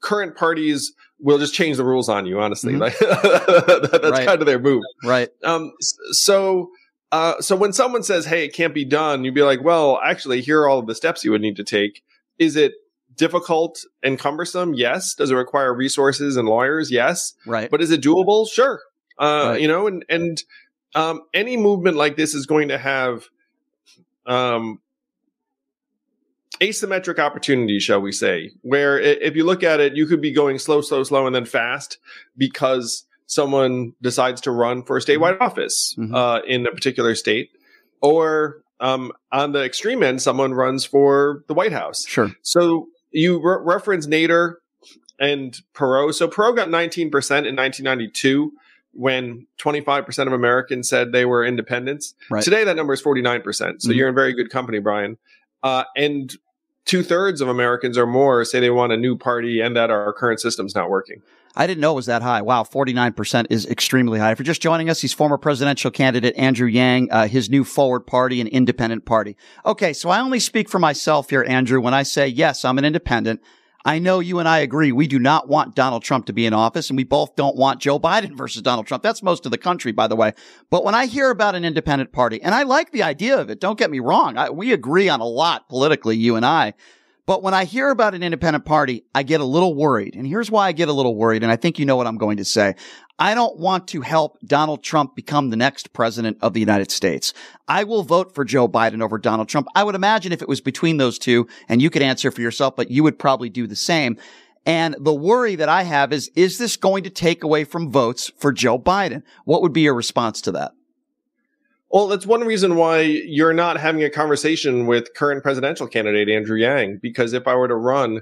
current parties will just change the rules on you. Honestly, mm-hmm. like, [LAUGHS] that's right. kind of their move, right? Um, so, uh, so when someone says, "Hey, it can't be done," you'd be like, "Well, actually, here are all of the steps you would need to take." Is it difficult and cumbersome? Yes. Does it require resources and lawyers? Yes. Right. But is it doable? Sure. Uh, right. you know, and and um, any movement like this is going to have um, asymmetric opportunities, shall we say, where if you look at it, you could be going slow, slow, slow, and then fast because someone decides to run for a statewide mm-hmm. office mm-hmm. uh, in a particular state, or um, on the extreme end, someone runs for the White House. Sure. So you re- reference Nader and Perot. So Perot got 19% in 1992 when 25% of Americans said they were independents. Right. Today, that number is 49%. So mm-hmm. you're in very good company, Brian. Uh, and two thirds of Americans or more say they want a new party and that our current system's not working. I didn't know it was that high. Wow, 49% is extremely high. For just joining us, he's former presidential candidate Andrew Yang, uh, his new Forward Party, an independent party. Okay, so I only speak for myself here, Andrew, when I say, yes, I'm an independent. I know you and I agree. We do not want Donald Trump to be in office, and we both don't want Joe Biden [LAUGHS] versus Donald Trump. That's most of the country, by the way. But when I hear about an independent party, and I like the idea of it, don't get me wrong. I, we agree on a lot politically, you and I. But when I hear about an independent party, I get a little worried. And here's why I get a little worried. And I think you know what I'm going to say. I don't want to help Donald Trump become the next president of the United States. I will vote for Joe Biden over Donald Trump. I would imagine if it was between those two, and you could answer for yourself, but you would probably do the same. And the worry that I have is, is this going to take away from votes for Joe Biden? What would be your response to that? Well, that's one reason why you're not having a conversation with current presidential candidate Andrew Yang, because if I were to run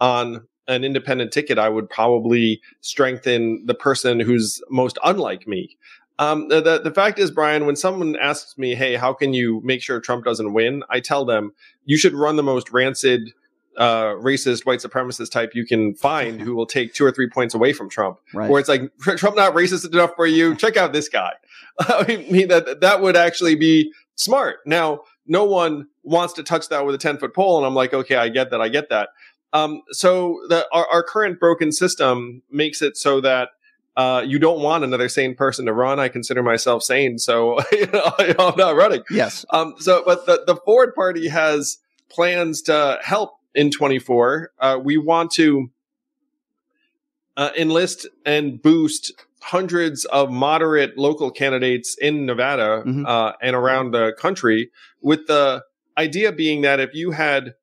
on an independent ticket, I would probably strengthen the person who's most unlike me. Um, the, the fact is, Brian, when someone asks me, Hey, how can you make sure Trump doesn't win? I tell them you should run the most rancid uh, racist white supremacist type you can find who will take two or three points away from Trump. Right. Where it's like Trump not racist enough for you. Check out this guy. [LAUGHS] I mean that that would actually be smart. Now, no one wants to touch that with a ten foot pole, and I'm like, okay, I get that, I get that. Um, so the our, our current broken system makes it so that uh, you don't want another sane person to run. I consider myself sane, so [LAUGHS] you know, [LAUGHS] I'm not running. Yes. Um, so, but the, the Forward Party has plans to help in 24. Uh, we want to uh, enlist and boost hundreds of moderate local candidates in Nevada mm-hmm. uh, and around the country, with the idea being that if you had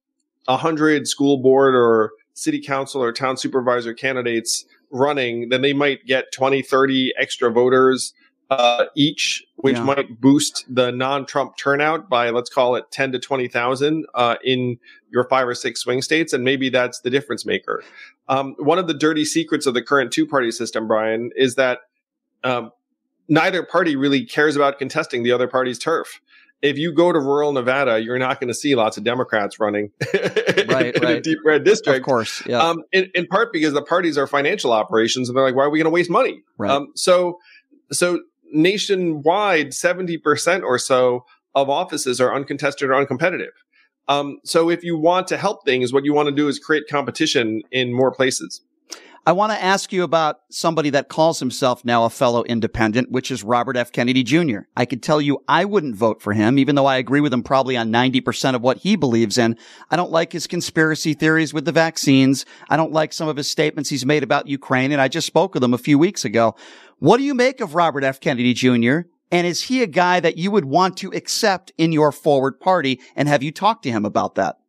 a hundred school board or city council or town supervisor candidates running, then they might get 20, 30 extra voters uh, each, which yeah. might boost the non-Trump turnout by let's call it ten to twenty thousand uh, in your five or six swing states, and maybe that's the difference maker. Um, one of the dirty secrets of the current two-party system, Brian, is that um, neither party really cares about contesting the other party's turf. If you go to rural Nevada, you're not going to see lots of Democrats running [LAUGHS] right, in right. a deep red district. Of course, yeah. Um, in, in part because the parties are financial operations, and they're like, why are we going to waste money? Right. Um, so, so nationwide, seventy percent or so of offices are uncontested or uncompetitive. Um, so, if you want to help things, what you want to do is create competition in more places. I want to ask you about somebody that calls himself now a fellow independent, which is Robert F. Kennedy Jr. I could tell you I wouldn't vote for him, even though I agree with him probably on 90% of what he believes in. I don't like his conspiracy theories with the vaccines. I don't like some of his statements he's made about Ukraine, and I just spoke with him a few weeks ago. What do you make of Robert F. Kennedy Jr.? And is he a guy that you would want to accept in your forward party? And have you talked to him about that?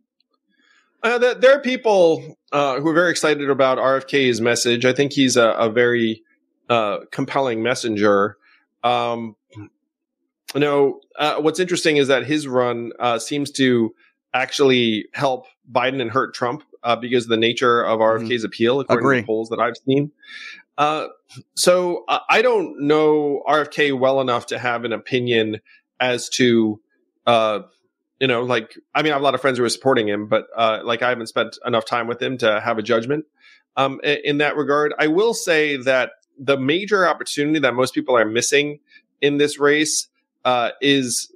Uh, there are people uh, who are very excited about RFK's message. I think he's a, a very uh, compelling messenger. Um, you know, uh, what's interesting is that his run uh, seems to actually help Biden and hurt Trump uh, because of the nature of RFK's appeal, according Agree. to the polls that I've seen. Uh, so I don't know RFK well enough to have an opinion as to, uh, you know, like I mean, I have a lot of friends who are supporting him, but uh, like I haven't spent enough time with him to have a judgment um, in that regard. I will say that the major opportunity that most people are missing in this race uh, is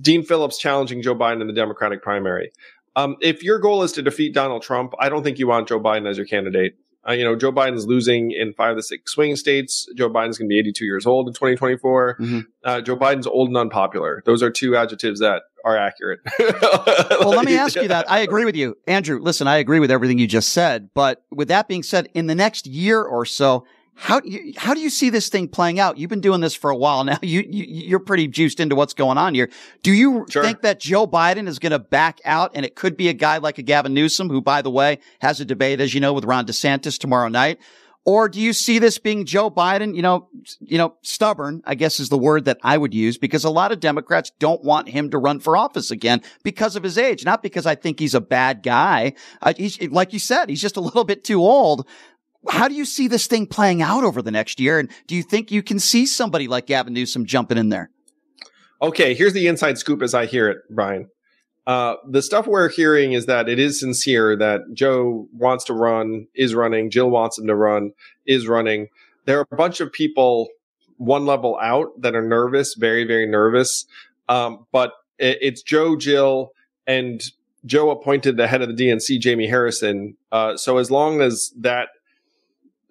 Dean Phillips challenging Joe Biden in the Democratic primary. Um, if your goal is to defeat Donald Trump, I don't think you want Joe Biden as your candidate. Uh, you know, Joe Biden's losing in five of the six swing states. Joe Biden's going to be 82 years old in 2024. Mhm. Uh, Joe Biden's old and unpopular. Those are two adjectives that are accurate. [LAUGHS] well, let me ask you that. I agree with you. Andrew, listen, I agree with everything you just said. But with that being said, in the next year or so, how do you, how do you see this thing playing out? You've been doing this for a while now. [LAUGHS] You, you you're pretty juiced into what's going on here. Do you think that Joe Biden is going to back out, and it could be a guy like a Gavin Newsom, who, by the way, has a debate, as you know, with Ron DeSantis tomorrow night? Or do you see this being Joe Biden, you know, you know, stubborn, I guess is the word that I would use because a lot of Democrats don't want him to run for office again because of his age, not because I think he's a bad guy. Uh, he's, like you said, he's just a [LAUGHS] little bit too old. How do you see this thing playing out over the next year? And do you think you can see somebody like Gavin Newsom jumping in there? Okay, here's the inside scoop as I hear it, Brian. Uh, the stuff we're hearing is that it is sincere that Joe wants to run, is running, Jill wants him to run, is running. There are a bunch of people one level out that are nervous, very, very nervous. Um, but it, it's Joe, Jill, and Joe appointed the head of the DNC, Jamie Harrison. Uh, so as long as that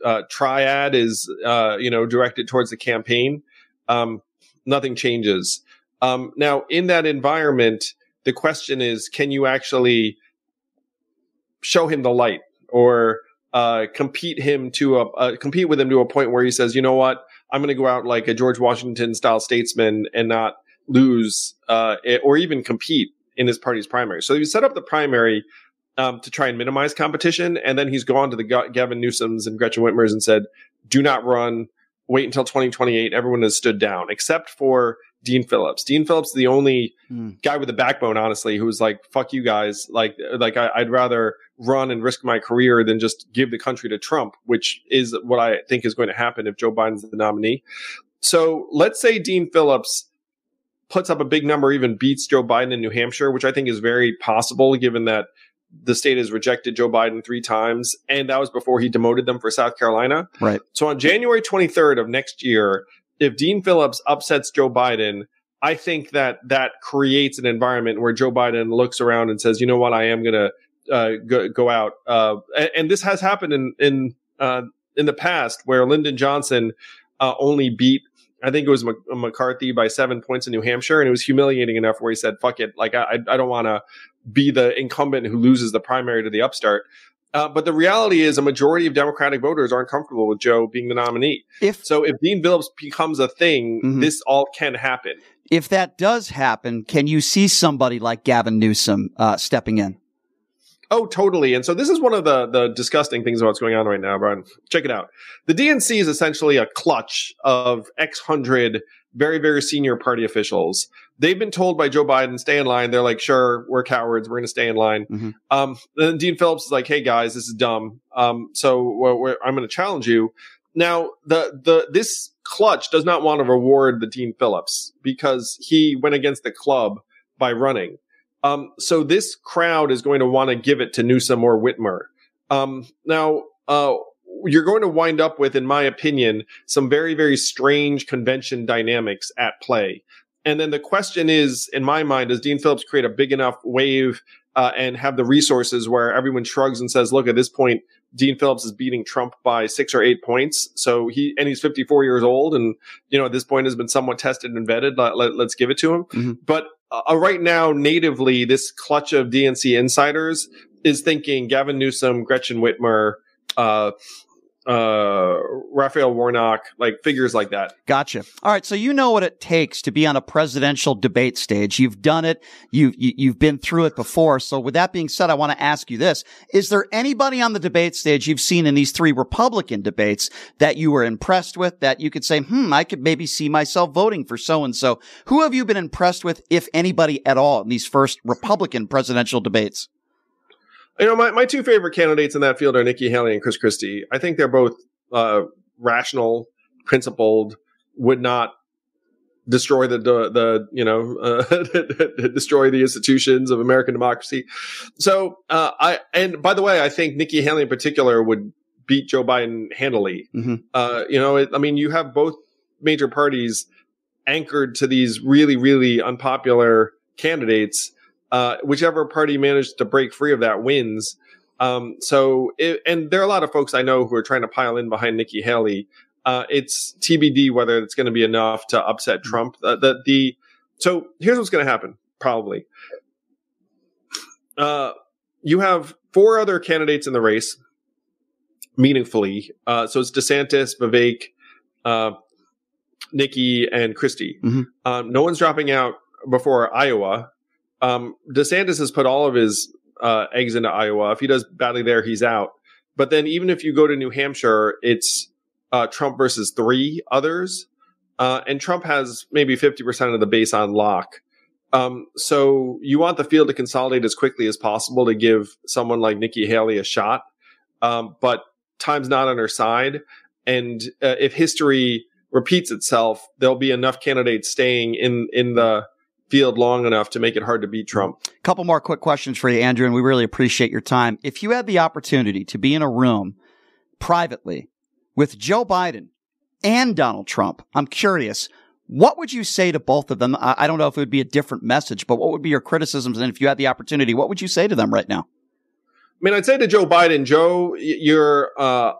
uh, triad is, uh, you know, directed towards the campaign, um, nothing changes. Um, now, in that environment, the question is, can you actually show him the light or uh, compete him to a uh, compete with him to a point where he says, you know what, I'm going to go out like a George Washington style statesman and not lose uh, or even compete in his party's primary. So you set up the primary um, to try and minimize competition, and then he's gone to the Gavin Newsom's and Gretchen Whitmer's and said, do not run. Wait until 2028. Everyone has stood down except for Dean Phillips. Dean Phillips is the only guy with a backbone, honestly, who's like, "Fuck you guys." Like, like I, I'd rather run and risk my career than just give the country to Trump, which is what I think is going to happen if Joe Biden's the nominee. So let's say Dean Phillips puts up a big number, even beats Joe Biden in New Hampshire, which I think is very possible, given that the state has rejected Joe Biden three times, and that was before he demoted them for South Carolina. Right. So on January 23rd of next year, if Dean Phillips upsets Joe Biden, I think that that creates an environment where Joe Biden looks around and says, "You know what? I am going to uh, go, go out." Uh, and, and this has happened in in uh, in the past, where Lyndon Johnson uh, only beat. I think it was Mc- McCarthy by seven points in New Hampshire, and it was humiliating enough where he said, "Fuck it, like I, I don't want to be the incumbent who loses the primary to the upstart." Uh, but the reality is, a majority of Democratic voters aren't comfortable with Joe being the nominee. If so, if Dean Phillips becomes a thing, this all can happen. If that does happen, can you see somebody like Gavin Newsom uh, stepping in? Oh, totally. And so this is one of the the disgusting things about what's going on right now, Brian. Check it out. The DNC is essentially a clutch of X hundred very, very senior party officials. They've been told by Joe Biden, stay in line. They're like, sure, we're cowards. We're going to stay in line. Um, then Dean Phillips is like, hey guys, this is dumb. Um, so we're, we're, I'm going to challenge you. now the the this clutch does not want to reward the Dean Phillips because he went against the club by running. Um, so this crowd is going to want to give it to Newsom or Whitmer. Um, now, uh, you're going to wind up with, in my opinion, some very, very strange convention dynamics at play. And then the question is, in my mind, does Dean Phillips create a big enough wave uh, and have the resources where everyone shrugs and says, look, at this point, Dean Phillips is beating Trump by six or eight points. So he, and he's 54 years old. And, you know, at this point has been somewhat tested and vetted. Let, us let, give it to him. Mm-hmm. But uh, right now, natively, this clutch of DNC insiders is thinking Gavin Newsom, Gretchen Whitmer, uh, uh, Raphael Warnock, like figures like that. Gotcha. All right. So you know what it takes to be on a presidential debate stage. You've done it. You've, you, you have been through it before. So with that being said, I want to ask you this. Is there anybody on the debate stage you've seen in these three Republican debates that you were impressed with that you could say, hmm, I could maybe see myself voting for so and so? Who have you been impressed with, if anybody at all, in these first Republican presidential debates? You know, my, my two favorite candidates in that field are Nikki Haley and Chris Christie. I think they're both uh, rational, principled, would not destroy the the, the you know uh, [LAUGHS] destroy the institutions of American democracy. So uh, I and by the way, I think Nikki Haley in particular would beat Joe Biden handily. Mm-hmm. Uh, you know, it, I mean, you have both major parties anchored to these really really unpopular candidates uh, whichever party managed to break free of that wins. Um, so, it, and there are a lot of folks I know who are trying to pile in behind Nikki Haley. Uh, it's TBD whether it's going to be enough to upset mm-hmm. Trump. Uh, the, the so here's what's going to happen probably. Uh, you have four other candidates in the race meaningfully. Uh, so it's DeSantis, Vivek, uh, Nikki, and Christie. Mm-hmm. Um, no one's dropping out before Iowa um, DeSantis has put all of his uh, eggs into Iowa. If he does badly there, he's out. But then even if you go to New Hampshire, it's uh, Trump versus three others. Uh, and Trump has maybe 50% of the base on lock. Um, so you want the field to consolidate as quickly as possible to give someone like Nikki Haley a shot. Um, but time's not on her side. And uh, if history repeats itself, there'll be enough candidates staying in, in the, field long enough to make it hard to beat Trump. A couple more quick questions for you, Andrew, and we really appreciate your time. If you had the opportunity to be in a room privately with Joe Biden and Donald Trump, I'm curious, what would you say to both of them? I don't know if it would be a different message, but what would be your criticisms? And if you had the opportunity, what would you say to them right now? I mean, I'd say to Joe Biden, Joe, you're uh,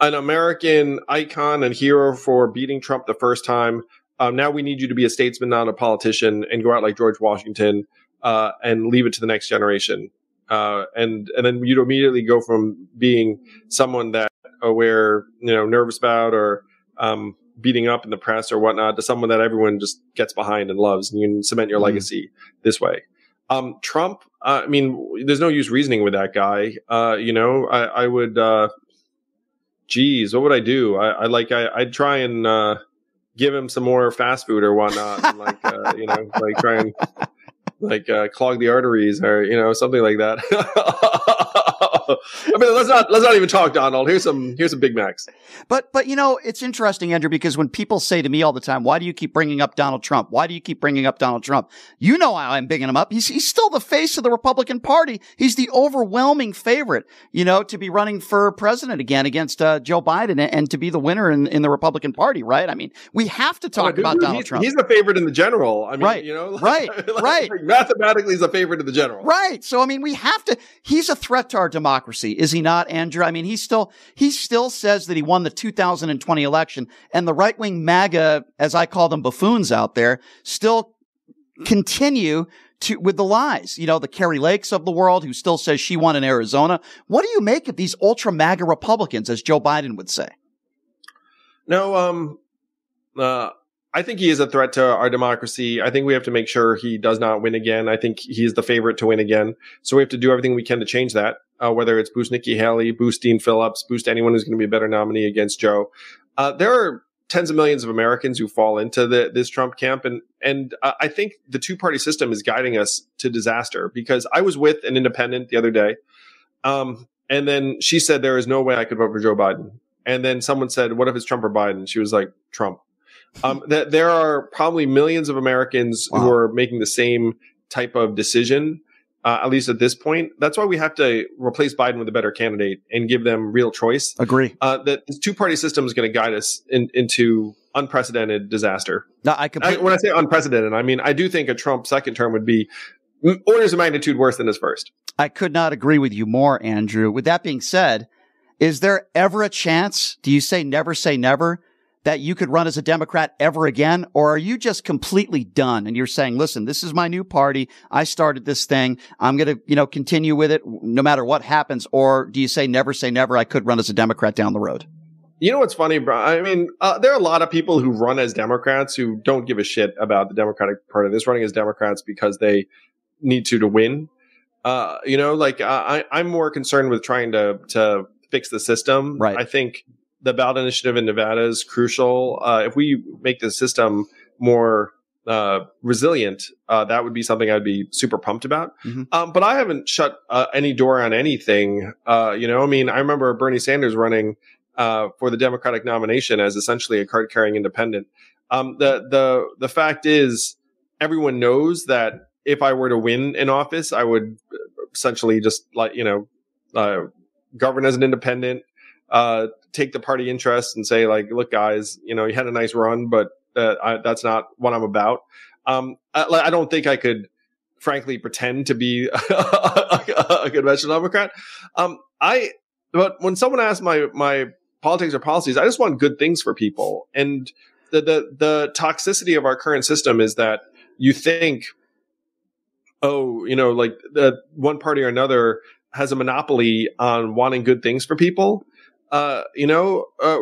an American icon and hero for beating Trump the first time. Um, now we need you to be a statesman, not a politician, and go out like George Washington uh, and leave it to the next generation. Uh, and and then you'd immediately go from being someone that uh, we're you know nervous about or um, beating up in the press or whatnot to someone that everyone just gets behind and loves, and you can cement your mm legacy this way. Um, Trump, uh, I mean, there's no use reasoning with that guy. Uh, you know, I, I would, uh, geez, what would I do? I, I like, I, would try and, uh, give him some more fast food or whatnot, and like uh, you know, like try and like uh, clog the arteries or you know something like that. [LAUGHS] [LAUGHS] I mean, let's not let's not even talk Donald. Here's some here's some Big Macs. But but you know, it's interesting, Andrew, because when people say to me all the time, "Why do you keep bringing up Donald Trump? Why do you keep bringing up Donald Trump?" You know how I'm bringing him up. He's he's still the face of the Republican Party. He's the overwhelming favorite, you know, to be running for president again against uh, Joe Biden and, and, to be the winner in, in the Republican Party. Right? I mean, we have to talk oh, about Donald he's, Trump. He's the favorite in the general. I mean, right? You know, like, [LAUGHS] right? like, right? Like mathematically, he's a favorite in the general. Right. So I mean, we have to. He's a threat to our democracy, is he not, Andrew? I mean, he still he still says that he won the 2020 election, and the right wing MAGA, as I call them, buffoons out there, still continue to with the lies. You know, the Kari Lakes of the world, who still says she won in Arizona. What do you make of these ultra MAGA Republicans, as Joe Biden would say? No, um, uh, I think he is a threat to our democracy. I think we have to make sure he does not win again. I think he is the favorite to win again. So we have to do everything we can to change that. Uh, whether it's boost Nikki Haley, boost Dean Phillips, boost anyone who's going to be a better nominee against Joe. Uh, there are tens of millions of Americans who fall into the, this Trump camp, and and uh, I think the two party system is guiding us to disaster. Because I was with an independent the other day, um, and then she said there is no way I could vote for Joe Biden, and then someone said, "What if it's Trump or Biden?" She was like, "Trump." Um, that there are probably millions of Americans wow. who are making the same type of decision. Uh, at least at this point, that's why we have to replace Biden with a better candidate and give them real choice. Agree. Uh, that this two-party system is going to guide us in, into unprecedented disaster. No, I completely- I, when I say unprecedented, I mean I do think a Trump second term would be orders of magnitude worse than his first. I could not agree with you more, Andrew. With that being said, is there ever a chance? Do you say never say never? That you could run as a Democrat ever again? Or are you just completely done and you're saying, listen, this is my new party. I started this thing. I'm going to, you know, continue with it no matter what happens. Or do you say never say never? I could run as a Democrat down the road. You know what's funny, bro? I mean, uh, there are a lot of people who run as Democrats who don't give a shit about the Democratic Party. This running as Democrats because they need to to win. Uh, you know, like uh, I, I'm more concerned with trying to to fix the system. Right. I think the ballot initiative in Nevada is crucial. Uh, if we make the system more uh, resilient, uh, that would be something I'd be super pumped about. Mm-hmm. Um, but I haven't shut uh, any door on anything. Uh, you know, I mean, I remember Bernie Sanders running uh, for the Democratic nomination as essentially a card carrying independent. Um, the the the fact is, everyone knows that if I were to win in office, I would essentially just like you know govern as an independent uh, take the party interest and say like, look, guys, you know, you had a nice run, but uh, I, that's not what I'm about. Um, I, I, don't think I could, frankly, pretend to be [LAUGHS] a, a conventional Democrat. Um, I, but when someone asks my my politics or policies, I just want good things for people. And the the the toxicity of our current system is that you think, oh, you know, like the one party or another has a monopoly on wanting good things for people uh, you know, uh,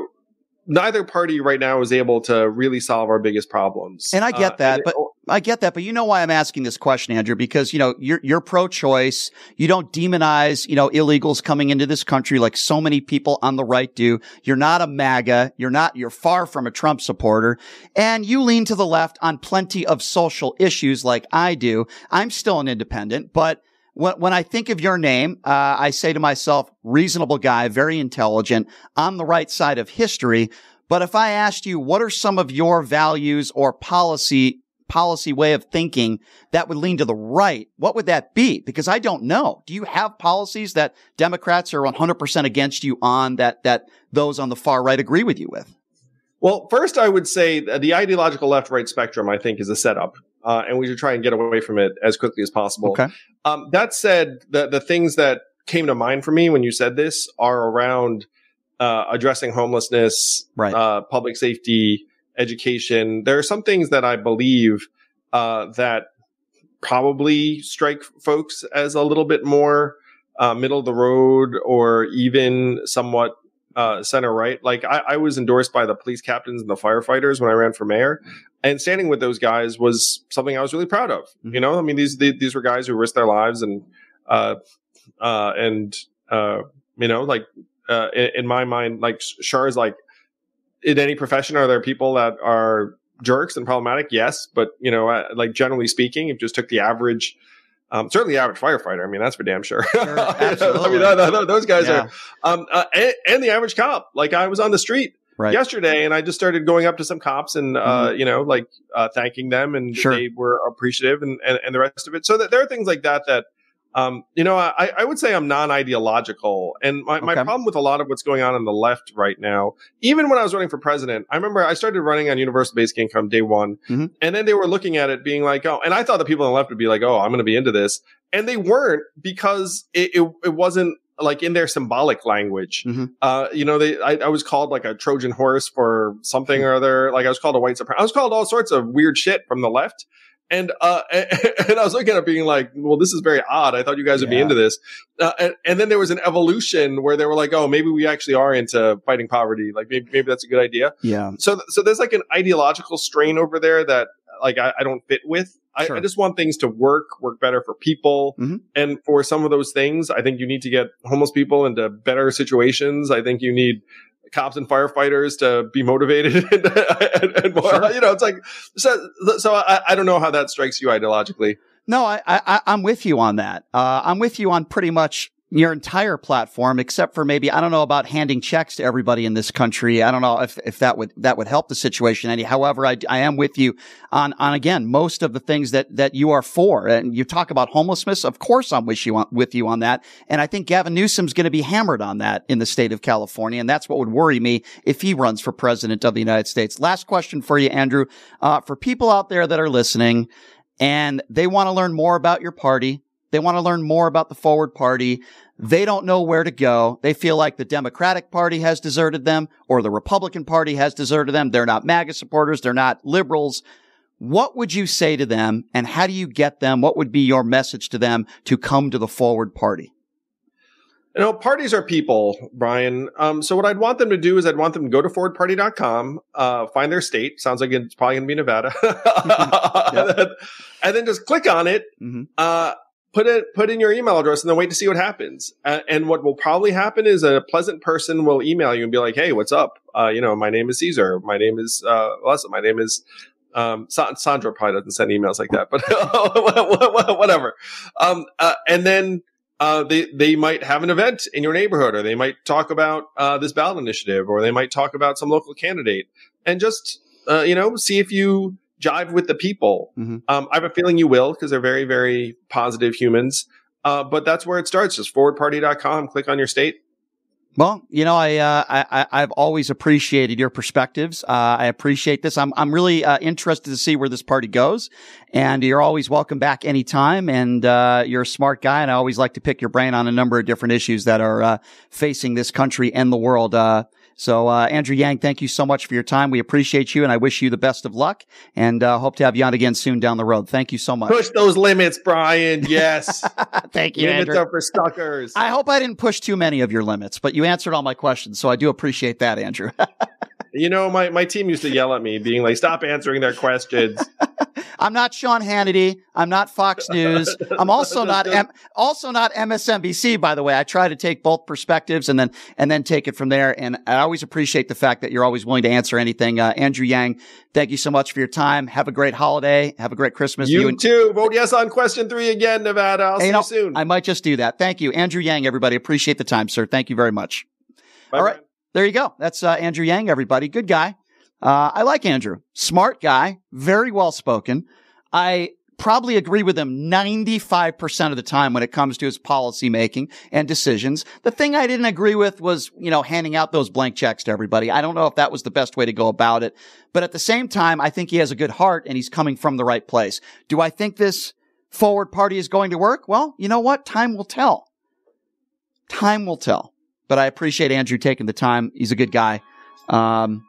neither party right now is able to really solve our biggest problems. And I get uh, that, but I get that, but you know why I'm asking this question, Andrew? Because you know you're you're pro-choice. You don't demonize you know illegals coming into this country like so many people on the right do. You're not a MAGA. You're not. You're far from a Trump supporter, and you lean to the left on plenty of social issues like I do. I'm still an independent, but when, when I think of your name, uh, I say to myself, reasonable guy, very intelligent, on the right side of history. But if I asked you, what are some of your values or policy policy way of thinking that would lean to the right, what would that be? Because I don't know. Do you have policies that Democrats are 100% against you on that, that those on the far right agree with you with? Well, first, I would say the ideological left right spectrum, I think, is a setup uh, and we should try and get away from it as quickly as possible. Okay. Um, that said, the the things that came to mind for me when you said this are around uh, addressing homelessness, right. uh, public safety, education. There are some things that I believe uh, that probably strike folks as a little bit more uh, middle of the road or even somewhat uh, center right. Like I, I, was endorsed by the police captains and the firefighters when I ran for mayor, and standing with those guys was something I was really proud of. Mm-hmm. You know, I mean these these were guys who risked their lives and uh, uh, and uh, you know, like uh, in, in, my mind, like Shar is like in any profession, are there people that are jerks and problematic? Yes, but you know, uh, like generally speaking, if you just took the average um, certainly, the average firefighter. I mean, that's for damn sure. sure [LAUGHS] I mean, th- th- those guys yeah. are, um, uh, and, and, the average cop. Like, I was on the street right. yesterday, and I just started going up to some cops and, uh, mm-hmm. you know, like uh, thanking them, and sure. they were appreciative, and, and, and the rest of it. So that there are things like that that um, you know, I, I would say I'm non-ideological, and my, okay. my problem with a lot of what's going on on the left right now, even when I was running for president, I remember I started running on universal basic income day one, mm-hmm. and then they were looking at it, being like, "Oh," and I thought the people on the left would be like, "Oh, I'm going to be into this," and they weren't because it, it, it wasn't like in their symbolic language. Mm-hmm. Uh, you know, they I, I, was called like a Trojan horse for something mm-hmm. or other. Like I was called a white supremacist. I was called all sorts of weird shit from the left. And, uh, [LAUGHS] and I was looking at it being like, well, this is very odd. I thought you guys would yeah. be into this. Uh, and, and, then there was an evolution where they were like, oh, maybe we actually are into fighting poverty. Like maybe, maybe that's a good idea. Yeah. So, so there's like an ideological strain over there that like I, I don't fit with. Sure. I, I, just want things to work, work better for people. Mm-hmm. And for some of those things, I think you need to get homeless people into better situations. I think you need cops and firefighters to be motivated [LAUGHS] and, and, and more, sure. you know, it's like, so, so I, I don't know how that strikes you ideologically. No, I, I, I'm with you on that. Uh, I'm with you on pretty much your entire platform, except for maybe I don't know about handing checks to everybody in this country. I don't know if, if that would that would help the situation any. However, I, I am with you on on again most of the things that that you are for. And you talk about homelessness. Of course, I'm with you on, with you on that. And I think Gavin Newsom's going to be hammered on that in the state of California, and that's what would worry me if he runs for president of the United States. Last question for you, Andrew. Uh, for people out there that are listening and they want to learn more about your party. They want to learn more about the Forward Party. They don't know where to go. They feel like the Democratic Party has deserted them or the Republican Party has deserted them. They're not MAGA supporters. They're not liberals. What would you say to them and how do you get them? What would be your message to them to come to the Forward Party? You know, parties are people, Brian. Um, so what I'd want them to do is I'd want them to go to forwardparty.com, uh, find their state. Sounds like it's probably going to be Nevada. [LAUGHS] [LAUGHS] and then just click on it. Mm-hmm. Uh, put it, put in your email address and then wait to see what happens. Uh, and what will probably happen is a pleasant person will email you and be like, Hey, what's up? Uh, you know, my name is Caesar. My name is, uh, Leslie. My name is, um, Sandra probably doesn't send emails like that, but [LAUGHS] whatever. Um, uh, and then, uh, they they might have an event in your neighborhood, or they might talk about uh, this ballot initiative, or they might talk about some local candidate, and just uh, you know see if you jive with the people. Mm-hmm. Um, I have a feeling you will because they're very very positive humans. Uh, but that's where it starts. Just forwardparty.com. Click on your state. Well, you know, I, uh, I, I've always appreciated your perspectives. Uh, I appreciate this. I'm, I'm really, uh, interested to see where this party goes. And you're always welcome back anytime. And, uh, you're a smart guy. And I always like to pick your brain on a number of different issues that are, uh, facing this country and the world. So, uh, Andrew Yang, thank you so much for your time. We appreciate you and I wish you the best of luck and, uh, hope to have you on again soon down the road. Thank you so much. Push those limits, Brian. Yes. [LAUGHS] thank you, limits Andrew. are for suckers. I hope I didn't push too many of your limits, but you answered all my questions. So I do appreciate that, Andrew. [LAUGHS] you know, my, my team used to yell at me being like, stop answering their questions. [LAUGHS] I'm not Sean Hannity. I'm not Fox [LAUGHS] News. I'm also not M- also not MSNBC. By the way, I try to take both perspectives and then and then take it from there. And I always appreciate the fact that you're always willing to answer anything. Uh, Andrew Yang, thank you so much for your time. Have a great holiday. Have a great Christmas. You, and- too. Vote yes on question three again, Nevada. I'll see you know, you soon. I might just do that. Thank you, Andrew Yang. Everybody appreciate the time, sir. Thank you very much. Bye, All right. There you go. That's uh, Andrew Yang, everybody. Good guy. Uh, I like Andrew. Smart guy. Very well spoken. I probably agree with him 95% of the time when it comes to his policy making and decisions. The thing I didn't agree with was, you know, handing out those blank checks to everybody. I don't know if that was the best way to go about it. But at the same time, I think he has a good heart and he's coming from the right place. Do I think this forward party is going to work? Well, you know what? Time will tell. Time will tell. But I appreciate Andrew taking the time. He's a good guy. Um,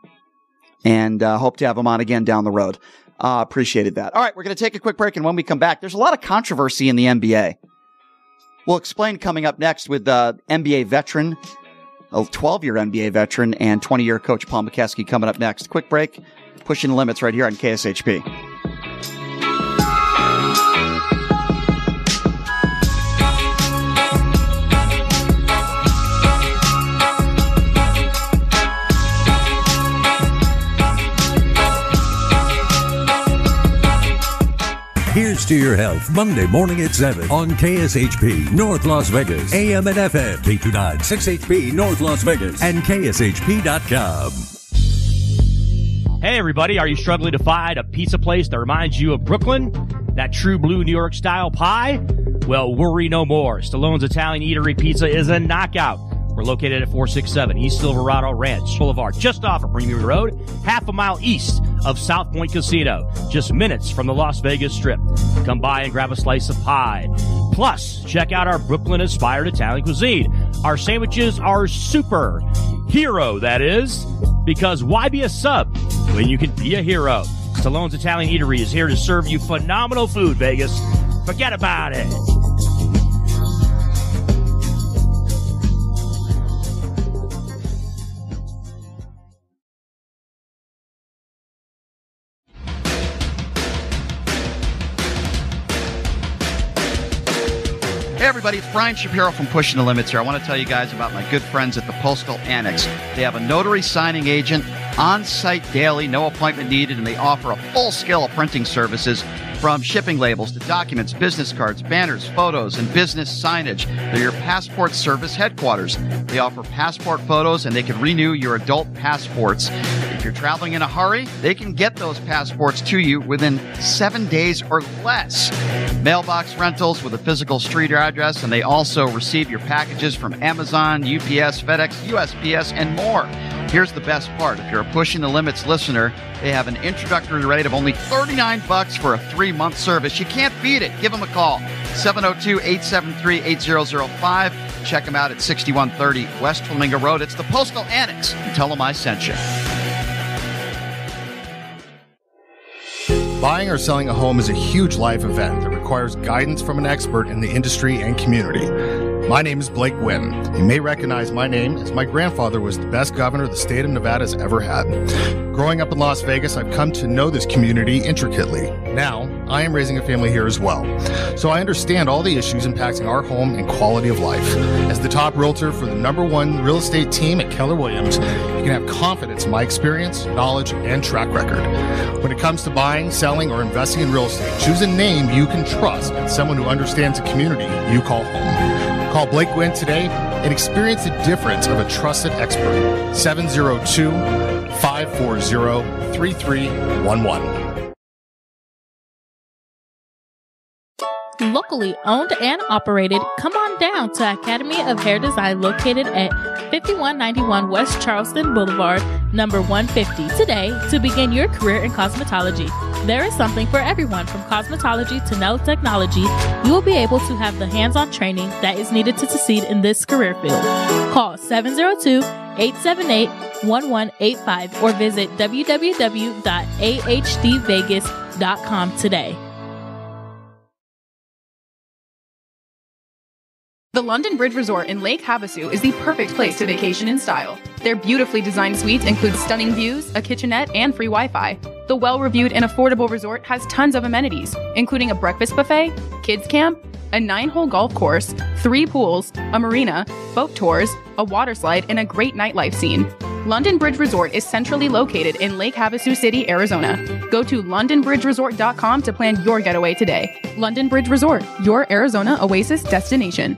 and uh, hope to have him on again down the road. Uh, appreciated that. All right, we're going to take a quick break, and when we come back, there's a lot of controversy in the NBA. We'll explain coming up next with uh, NBA veteran, a 12 year NBA veteran, and 20 year coach Paul Mokeski coming up next. Quick break, pushing the limits right here on KSHP. To your health, Monday morning at 7 on KSHP North Las Vegas, AM and FM, K29 6HP North Las Vegas, and KSHP.com. Hey, everybody, are you struggling to find a pizza place that reminds you of Brooklyn? That true blue New York style pie? Well, worry no more. Stallone's Italian Eatery Pizza is a knockout. We're located at 467 East Silverado Ranch Boulevard, just off of Premium Road, half a mile east of South Point Casino, just minutes from the Las Vegas Strip. Come by and grab a slice of pie. Plus, check out our Brooklyn inspired Italian cuisine. Our sandwiches are super. Hero, that is. Because why be a sub when you can be a hero? Stallone's Italian Eatery is here to serve you phenomenal food, Vegas. Forget about it. Everybody, it's Brian Shapiro from Pushing the Limits here. I want to tell you guys about my good friends at the Postal Annex. They have a notary signing agent on site daily, no appointment needed, and they offer a full scale of printing services from shipping labels to documents, business cards, banners, photos, and business signage. They're your passport service headquarters. They offer passport photos and they can renew your adult passports. You're traveling in a hurry, they can get those passports to you within seven days or less. Mailbox rentals with a physical street address, and they also receive your packages from Amazon, UPS, FedEx, USPS, and more. Here's the best part. If you're a Pushing the Limits listener, they have an introductory rate of only 39 bucks for a three-month service. You can't beat it. Give them a call. 702-873-8005. Check them out at 6130 West Flamingo Road. It's the Postal Annex. Tell them I sent you. Buying or selling a home is a huge life event that requires guidance from an expert in the industry and community. My name is Blake Guinn. You may recognize my name as my grandfather was the best governor the state of Nevada has ever had. Growing up in Las Vegas, I've come to know this community intricately. Now, I am raising a family here as well. So I understand all the issues impacting our home and quality of life. As the top realtor for the number one real estate team at Keller Williams, you can have confidence in my experience, knowledge, and track record. When it comes to buying, selling, or investing in real estate, choose a name you can trust and someone who understands the community you call home. Call Blake Guinn today and experience the difference of a trusted expert. 702 540 3311. Locally owned and operated, come on down to Academy of Hair Design located at 5191 West Charleston Boulevard, number 150, today to begin your career in cosmetology. There is something for everyone from cosmetology to nail technology. You will be able to have the hands on training that is needed to succeed in this career field. Call 702 878 1185 or visit www.ahdvegas.com today. The London Bridge Resort in Lake Havasu is the perfect place to vacation in style. Their beautifully designed suites include stunning views, a kitchenette, and free Wi Fi. The well reviewed and affordable resort has tons of amenities, including a breakfast buffet, kids camp, a nine hole golf course, three pools, a marina, boat tours, a water slide, and a great nightlife scene. London Bridge Resort is centrally located in Lake Havasu City, Arizona. Go to londonbridgeresort.com to plan your getaway today. London Bridge Resort, your Arizona oasis destination.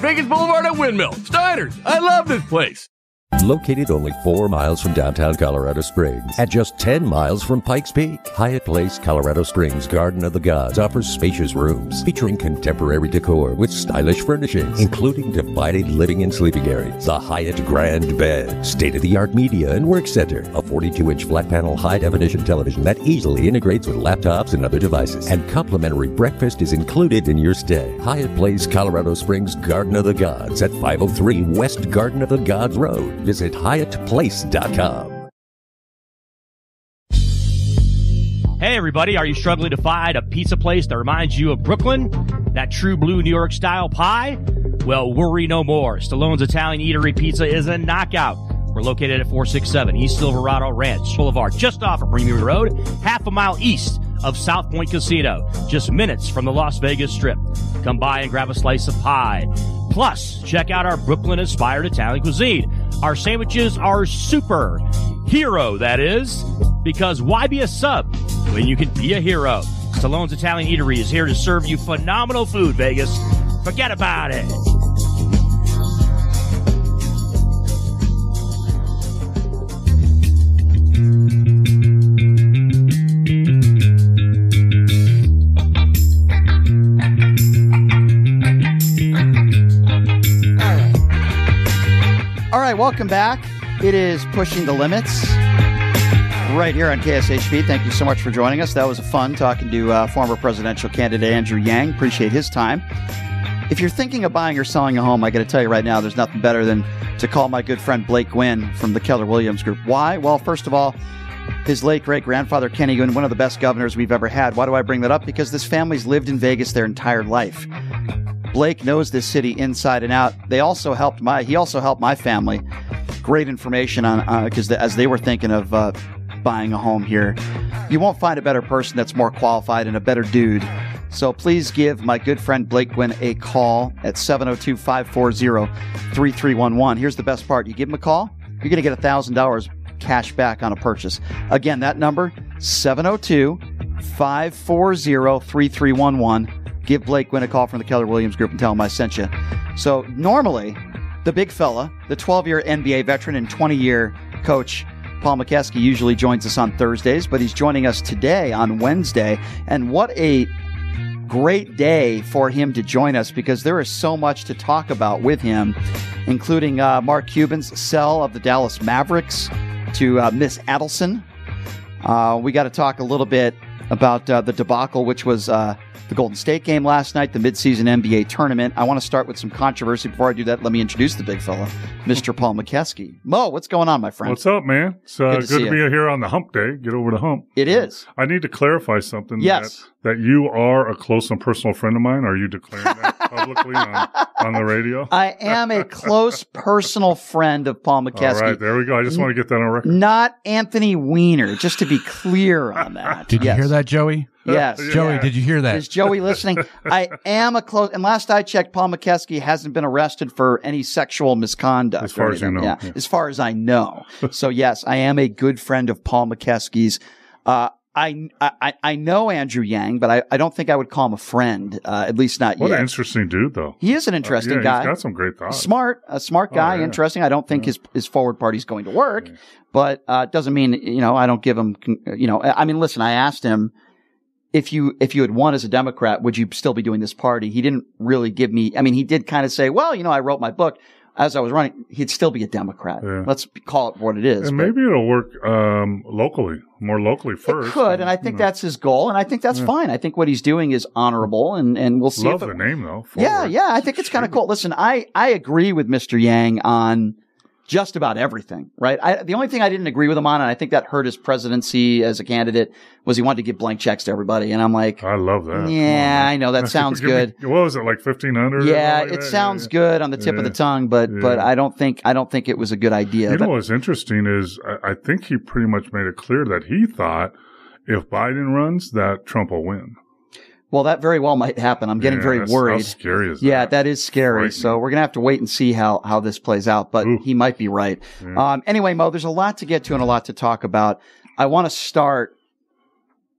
Vegas Boulevard at Windmill. Steiner's, I love this place. Located only four miles from downtown Colorado Springs, at just 10 miles from Pikes Peak, Hyatt Place, Colorado Springs Garden of the Gods offers spacious rooms featuring contemporary decor with stylish furnishings, including divided living and sleeping areas, the Hyatt Grand Bed, state of the art media and work center, a 42 inch flat panel high definition television that easily integrates with laptops and other devices, and complimentary breakfast is included in your stay. Hyatt Place, Colorado Springs Garden of the Gods at 503 West Garden of the Gods Road. Visit HyattPlace.com. Hey, everybody, are you struggling to find a pizza place that reminds you of Brooklyn? That true blue New York style pie? Well, worry no more. Stallone's Italian Eatery Pizza is a knockout. We're located at 467 East Silverado Ranch Boulevard, just off of Bermuda Road, half a mile east of South Point Casino, just minutes from the Las Vegas Strip. Come by and grab a slice of pie. Plus, check out our Brooklyn inspired Italian cuisine. Our sandwiches are super. Hero, that is. Because why be a sub when you can be a hero? Stallone's Italian Eatery is here to serve you phenomenal food, Vegas. Forget about it. All right, welcome back. It is Pushing the Limits right here on KSHP. Thank you so much for joining us. That was fun talking to uh, former presidential candidate Andrew Yang. Appreciate his time. If you're thinking of buying or selling a home, I got to tell you right now, there's nothing better than to call my good friend Blake Guinn from the Keller Williams Group. Why? Well, first of all, his late great grandfather Kenny Guinn, one of the best governors we've ever had. Why do I bring that up? Because this family's lived in Vegas their entire life. Blake knows this city inside and out. They also helped my he also helped my family. Great information on because as they were thinking of uh, buying a home here, you won't find a better person that's more qualified and a better dude. So please give my good friend Blake Guinn a call at 702 540 3311. Here's the best part you give him a call, you're going to get $1,000 cash back on a purchase. Again, that number 702 540 3311. Give Blake Guinn a call from the Keller Williams Group and tell him I sent you. So normally, the big fella, the 12 year NBA veteran and 20 year coach, Paul Mokeski usually joins us on Thursdays, but he's joining us today on Wednesday. And what a great day for him to join us because there is so much to talk about with him, including uh, Mark Cuban's sell of the Dallas Mavericks to uh, Miss Adelson. Uh, we got to talk a little bit about uh, the debacle, which was uh, the Golden State game last night, the midseason NBA tournament. I want to start with some controversy. Before I do that, let me introduce the big fella, Mr. [LAUGHS] Paul Mokeski. Mo, what's going on, my friend? What's up, man? It's uh, Good good, to to, be you. here on the hump day. Get over the hump. It is. I need to clarify something. Yes. That, that you are a close and personal friend of mine. Are you declaring that [LAUGHS] publicly on, on the radio? [LAUGHS] I am a close personal friend of Paul All Mokeski. right, there we go. I just want to get that on record. Not Anthony Weiner, just to be clear on that. Did Yes. you hear that, Joey? [LAUGHS] Yes. Joey, did you hear that? Is Joey listening? I am a close. And last I checked, Paul Mokeski hasn't been arrested for any sexual misconduct. As far as you know, Yeah, yeah. as far as I know. [LAUGHS] so yes, I am a good friend of Paul Mokeski's. Uh, I, I I know Andrew Yang, but I, I don't think I would call him a friend. Uh, at least not What yet. What an interesting dude, though. He is an interesting yeah, guy. He's got some great thoughts. Smart, a smart Oh, guy, yeah. interesting. I don't think his his forward party's going to work, but uh, doesn't mean you know I don't give him. You know, I mean, listen, I asked him if you if you had won as a Democrat, would you still be doing this party? He didn't really give me. I mean, he did kind of say, well, you know, I wrote my book as I was running. He'd still be a Democrat. Yeah. Let's call it what it is. And maybe it'll work um, locally, more locally first. it could, and I think that's his goal, and I think that's Yeah. fine. I think what he's doing is honorable, and and we'll see. Love if it, the name though. yeah, Forward. yeah, I think it's kind of cool. Listen, I I agree with Mr. Yang on just about everything, right? I, the only thing I didn't agree with him on, and I think that hurt his presidency as a candidate, was he wanted to give blank checks to everybody, and I'm like, I love that. yeah, I know that sounds Give me- good. what was it like fifteen hundred? Yeah, it sounds good on the tip of the tongue, but but I don't think I don't think it was a good idea. You But- know what's interesting is I, I think he pretty much made it clear that he thought if Biden runs, that Trump will win. Well, that very well might happen. I'm getting Yeah, very worried. scary is yeah, that is scary. So we're gonna have to wait and see how how this plays out. But he might be right. Um, anyway, Mo, there's a lot to get to and a lot to talk about. I want to start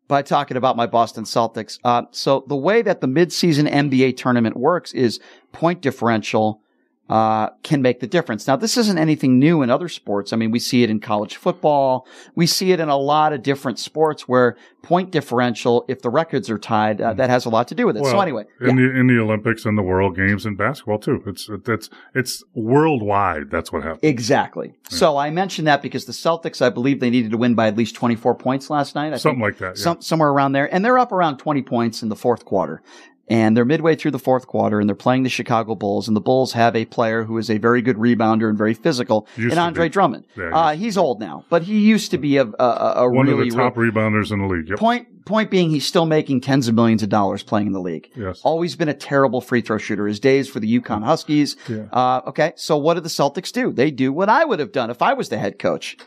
by talking about my Boston Celtics. Uh, so the way that the midseason NBA tournament works is point differential uh, can make the difference. Now, this isn't anything new in other sports. I mean, we see it in college football. We see it in a lot of different sports where point differential, if the records are tied, uh, that has a lot to do with it. so anyway, in the in the Olympics and the World Games and basketball too, it's it's it's worldwide. That's what happens. Exactly. So I mentioned that because the Celtics, I believe they needed to win by at least 24 points last night. I Something like that, yeah. Some, somewhere around there. And they're up around 20 points in the fourth quarter. And they're midway through the fourth quarter and they're playing the Chicago Bulls and the Bulls have a player who is a very good rebounder and very physical Used to Andre. Drummond. Yeah, uh, he's old now, but he used to be a, a, a One really of the top rebounders in the league. Yep. Point point being, he's still making tens of millions of dollars playing in the league. Yes. Always been a terrible free throw shooter. His days for the UConn Huskies. Yeah. Uh, okay, so what do the Celtics do? They do what I would have done if I was the head coach.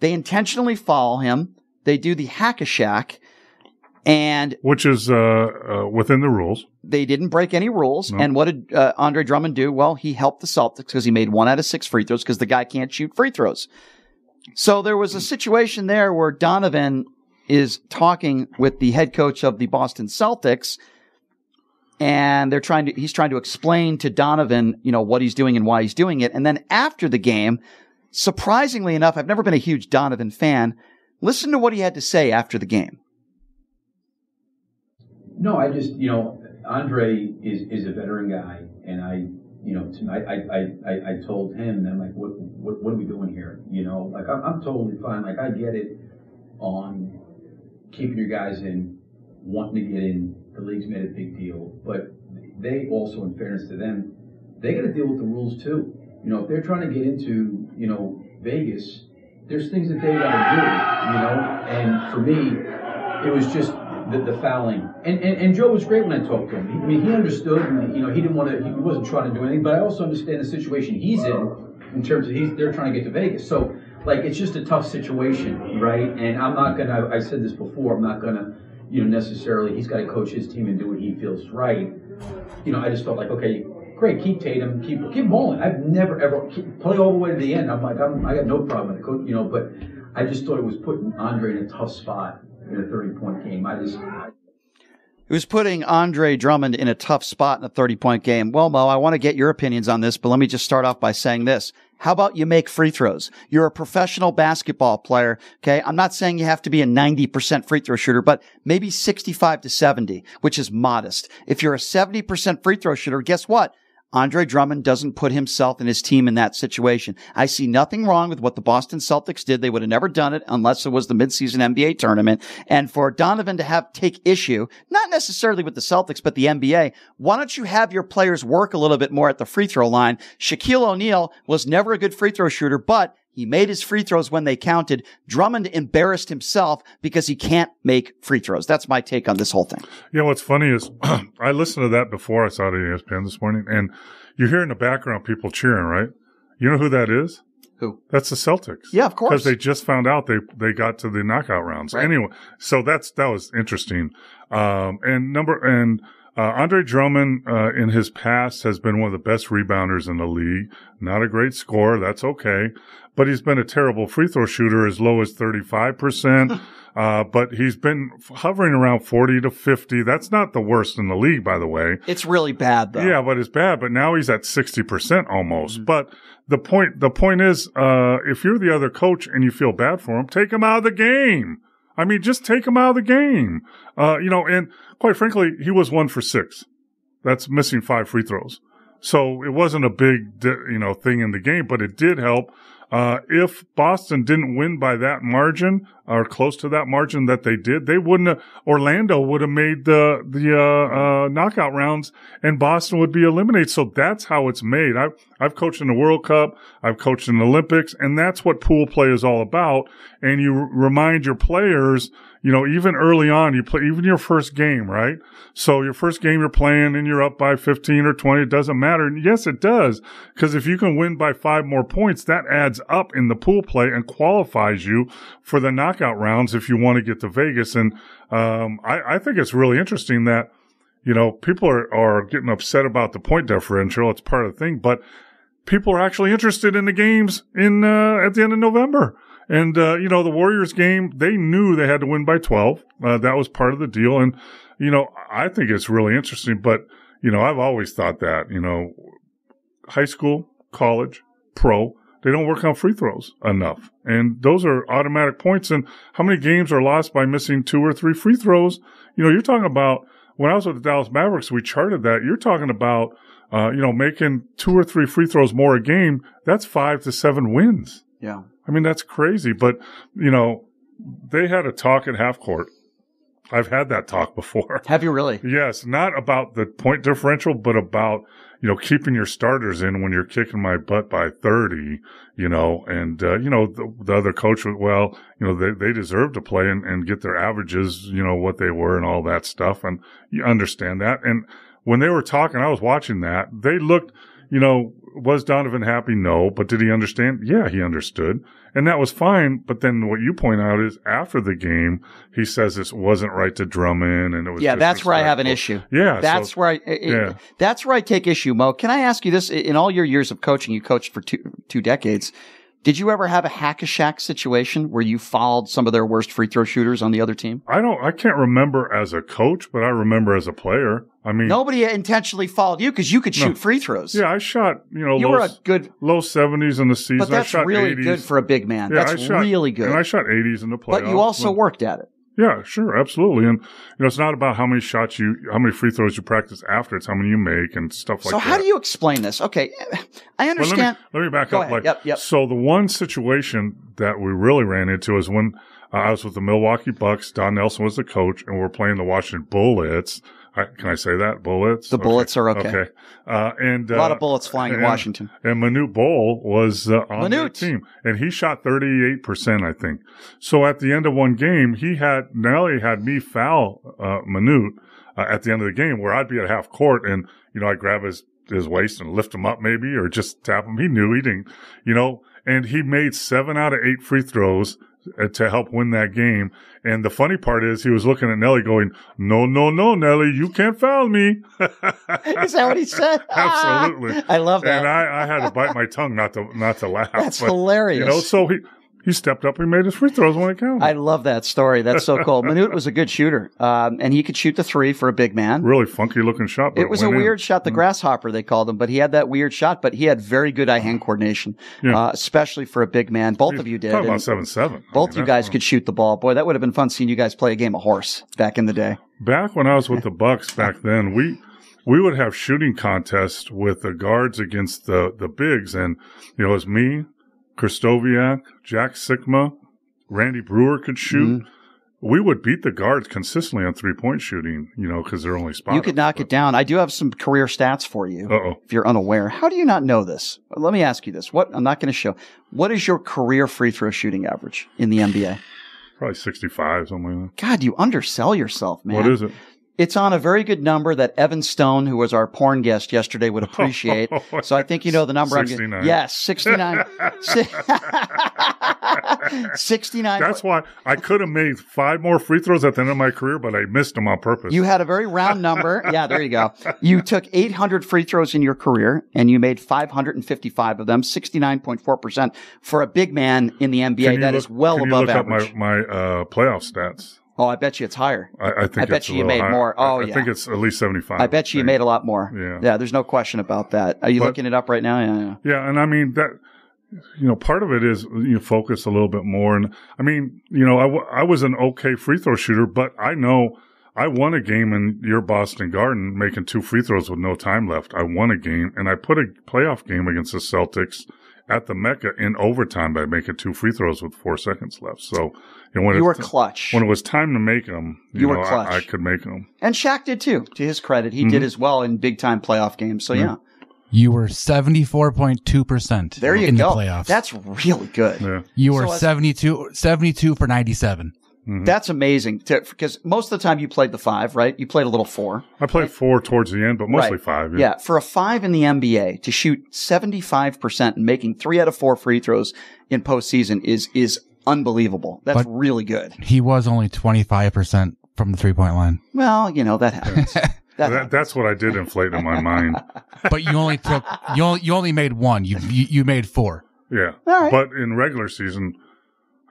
They intentionally foul him. They do the hack a Shaq, and Which is uh, uh, within the rules. they didn't break any rules. No. And what did uh, Andre Drummond do? Well, he helped the Celtics because he made one out of six free throws because the guy can't shoot free throws. So there was a situation there where Donovan is talking with the head coach of the Boston Celtics and they're trying to he's trying to explain to Donovan, you know, what he's doing and why he's doing it. And then after the game, surprisingly enough, I've never been a huge Donovan fan. Listen to what he had to say after the game. No, I just you know Andre is is a veteran guy, and I you know to, I, I I I told him I'm like what what what are we doing here? You know, like I'm, I'm totally fine. Like I get it on keeping your guys in, wanting to get in. The league's made a big deal, but they also, in fairness to them, they got to deal with the rules too. You know, if they're trying to get into you know Vegas, there's things that they got to do. You know, and for me, it was just the, the fouling. And, and and Joe was great when I talked to him. He, I mean, he understood. And, you know, he didn't want to. He wasn't trying to do anything. But I also understand the situation he's in, in terms of he's they're trying to get to Vegas. So like it's just a tough situation, right? And I'm not gonna. I said this before. I'm not gonna. You know, necessarily, he's got to coach his team and do what he feels right. You know, I just felt like, okay, great, keep Tatum, keep keep Mullen. I've never ever keep, play all the way to the end. I'm like, I'm, I got no problem with it, coach. You know, but I just thought it was putting Andre in a tough spot in a 30 point game. I just. It was putting Andre Drummond in a tough spot in a 30 point game. Well, Mo, I want to get your opinions on this, but let me just start off by saying this. How about you make free throws? You're a professional basketball player. Okay. I'm not saying you have to be a 90% free throw shooter, but maybe 65 to 70, which is modest. If you're a 70% free throw shooter, guess what? Andre Drummond doesn't put himself and his team in that situation. I see nothing wrong with what the Boston Celtics did. They would have never done it unless it was the midseason NBA tournament. And for Donovan to have take issue, not necessarily with the Celtics, but the NBA, why don't you have your players work a little bit more at the free throw line? Shaquille O'Neal was never a good free throw shooter, but he made his free throws when they counted. Drummond embarrassed himself because he can't make free throws. That's my take on this whole thing. Yeah, what's funny is [CLEARS THROAT] I listened to that before I saw it at ESPN this morning, and you hear in the background people cheering, right? You know who that is? Who? That's the Celtics. Yeah, of course. Because they just found out they they got to the knockout rounds. Anyway, so that's that was interesting. Um, and number and uh, Andre Drummond uh, in his past has been one of the best rebounders in the league. Not a great scorer, that's okay, but he's been a terrible free throw shooter, as low as thirty five percent. [LAUGHS] Uh, but he's been hovering around 40 to 50. That's not the worst in the league, by the way. It's really bad though. Yeah, but it's bad. But now he's at 60% almost. But the point, the point is, uh, if you're the other coach and you feel bad for him, take him out of the game. I mean, just take him out of the game. Uh, you know, and quite frankly, he was one for six. That's missing five free throws. So it wasn't a big, you know, thing in the game, but it did help. Uh, if Boston didn't win by that margin or close to that margin that they did, they wouldn't have, Orlando would have made the, the, uh, uh, knockout rounds and Boston would be eliminated. So that's how it's made. I've, I've coached in the World Cup. I've coached in the Olympics and that's what pool play is all about. And you r- remind your players, you know, even early on, you play, even your first game, right? So your first game you're playing and you're up by 15 or 20, it doesn't matter. And yes, it does. Cause if you can win by five more points, that adds up in the pool play and qualifies you for the knockout rounds if you want to get to Vegas. And, um, I, I think it's really interesting that, you know, people are, are getting upset about the point differential. It's part of the thing, but people are actually interested in the games in, uh, at the end of November. And, uh, you know, the Warriors game, they knew they had to win by 12. Uh, that was part of the deal. And, you know, I think it's really interesting, but, you know, I've always thought that, you know, high school, college, pro, they don't work on free throws enough. And those are automatic points. And how many games are lost by missing two or three free throws? You know, you're talking about when I was with the Dallas Mavericks, we charted that. You're talking about, uh, you know, making two or three free throws more a game. That's five to seven wins. Yeah. I mean, that's crazy. But, you know, they had a talk at half court I've had that talk before. Have you really? [LAUGHS] Yes, not about the point differential, but about you know keeping your starters in when you're kicking my butt by thirty. You know, and uh, you know the, the other coach, well, you know they they deserve to play and, and get their averages, you know what they were and all that stuff, and you understand that. And when they were talking, I was watching that. They looked, you know, was Donovan happy? No, but did he understand? Yeah, he understood. And that was fine. But then what you point out is after the game, he says this wasn't right to Drummond and it was. Yeah, that's where I have an issue. Yeah. That's so- where I, it- yeah. that's where I take issue, Mo. Can I ask you this? In all your years of coaching, you coached for two, two decades. Did you ever have a hack a Shaq situation where you fouled some of their worst free throw shooters on the other team? I don't, I can't remember as a coach, but I remember as a player. I mean, Nobody intentionally fouled you because you could No. shoot free throws. yeah, I shot, you know, You low, were a good- low 70s in the season. But that's really 80s. good for a big man. Yeah, That's shot, really good. And I shot 80s in the playoffs. but you also when- worked at it. Yeah, sure, absolutely. And you know, it's not about how many shots you, how many free throws you practice after. It's how many you make and stuff like so that. So, how do you explain this? Okay, I Well, understand. let, me, let me back Go up. ahead. Like, Yep, yep. so the one situation that we really ran into is when uh, I was with the Milwaukee Bucks. Don Nelson was the coach, and we're playing the Washington Bullets. I, can I say that Bullets? The Bullets are okay. Okay, uh, and A lot uh, of bullets flying in Washington. And Manute Bol was uh, on Manute. team, and he shot thirty eight percent, I think. So at the end of one game, he had Nelly had me foul uh, Manute uh, at the end of the game, where I'd be at half court, and you know I grab his his waist and lift him up maybe, or just tap him. He knew he didn't, you know, and he made seven out of eight free throws Uh, to help win that game. And the funny part is he was looking at Nelly going, no, no, no, Nelly, you can't foul me. [LAUGHS] Is that what he said? [LAUGHS] Absolutely. [LAUGHS] I love that. And I, I had to bite my tongue not to, not to laugh. That's But, hilarious. You know, so he, he stepped up and made his free throws when it counted. I love that story. That's so cool. [LAUGHS] Manute was a good shooter, um, and he could shoot the three for a big man. really funky looking shot. But It was a in. weird shot, the grasshopper they called him, but he had that weird shot. But he had very good eye hand coordination, Yeah. uh, especially for a big man. Both of you did. Talking about seven seven. both you guys could shoot the ball. Boy, that would have been fun seeing you guys play a game of horse back in the day. Back when I was with [LAUGHS] the Bucks back then, we we would have shooting contests with the guards against the the bigs, and you know, it was me, Kristoviak, Jack Sikma, Randy Breuer could shoot. Mm-hmm. We would beat the guards consistently on three point shooting, you know, because they're only spot. You could knock it down. I do have some career stats for you. Uh-oh. If you're unaware, how do you not know this? Let me ask you this. What I'm not going to show. What is your career free throw shooting average in the NBA? Probably sixty five, something like God, you undersell yourself, man. What is it? It's on a very good number that Evan Stone, who was our porn guest yesterday, would [LAUGHS] appreciate. so I think you know the number. I'm 69. gonna, yes, 69. [LAUGHS] [LAUGHS] 69. That's why I could have made five more free throws at the end of my career, but I missed them on purpose. You had a very round number. Yeah, there you go. You took 800 free throws in your career and you made 555 of them, 69.4% for a big man in the NBA. That look- is well can you above look average. Up my my uh, playoff stats. Oh, I bet you it's higher. I, I think I bet you you made higher. more. I- Oh, I, yeah. I think it's at least seventy five. I bet you you made a lot more. Yeah. Yeah, there's no question about that. Are you But- looking it up right now? Yeah, yeah. Yeah, and I mean that. You know, part of it is you focus a little bit more, and I mean, you know, I, w- I was an okay free throw shooter, but I know I won a game in your Boston Garden making two free throws with no time left. I won a game, and I put a playoff game against the Celtics at the Mecca in overtime by making two free throws with four seconds left. So, you when You were clutch. when it was time to make them. You, You were know, I- clutch. I, could make them. And Shaq did too. To his credit, he did Mhm. as well in big time playoff games. So yeah, You were 74.2% there you in go. the playoffs. That's really good. you were So 72, 72 for 97. That's amazing because most of the time you played the five, right? You played a little four. I played four towards the end, but mostly Right. five. Yeah. for a five in the NBA to shoot 75% and making three out of four free throws in postseason is, is unbelievable. That's But- really good. He was only 25% from the three point line. Well, you know, that happens. [LAUGHS] That, that's what I did inflate in my mind. [LAUGHS] But you only took, you only, you only made one. You, you, you made four. Yeah. All right. But in regular season,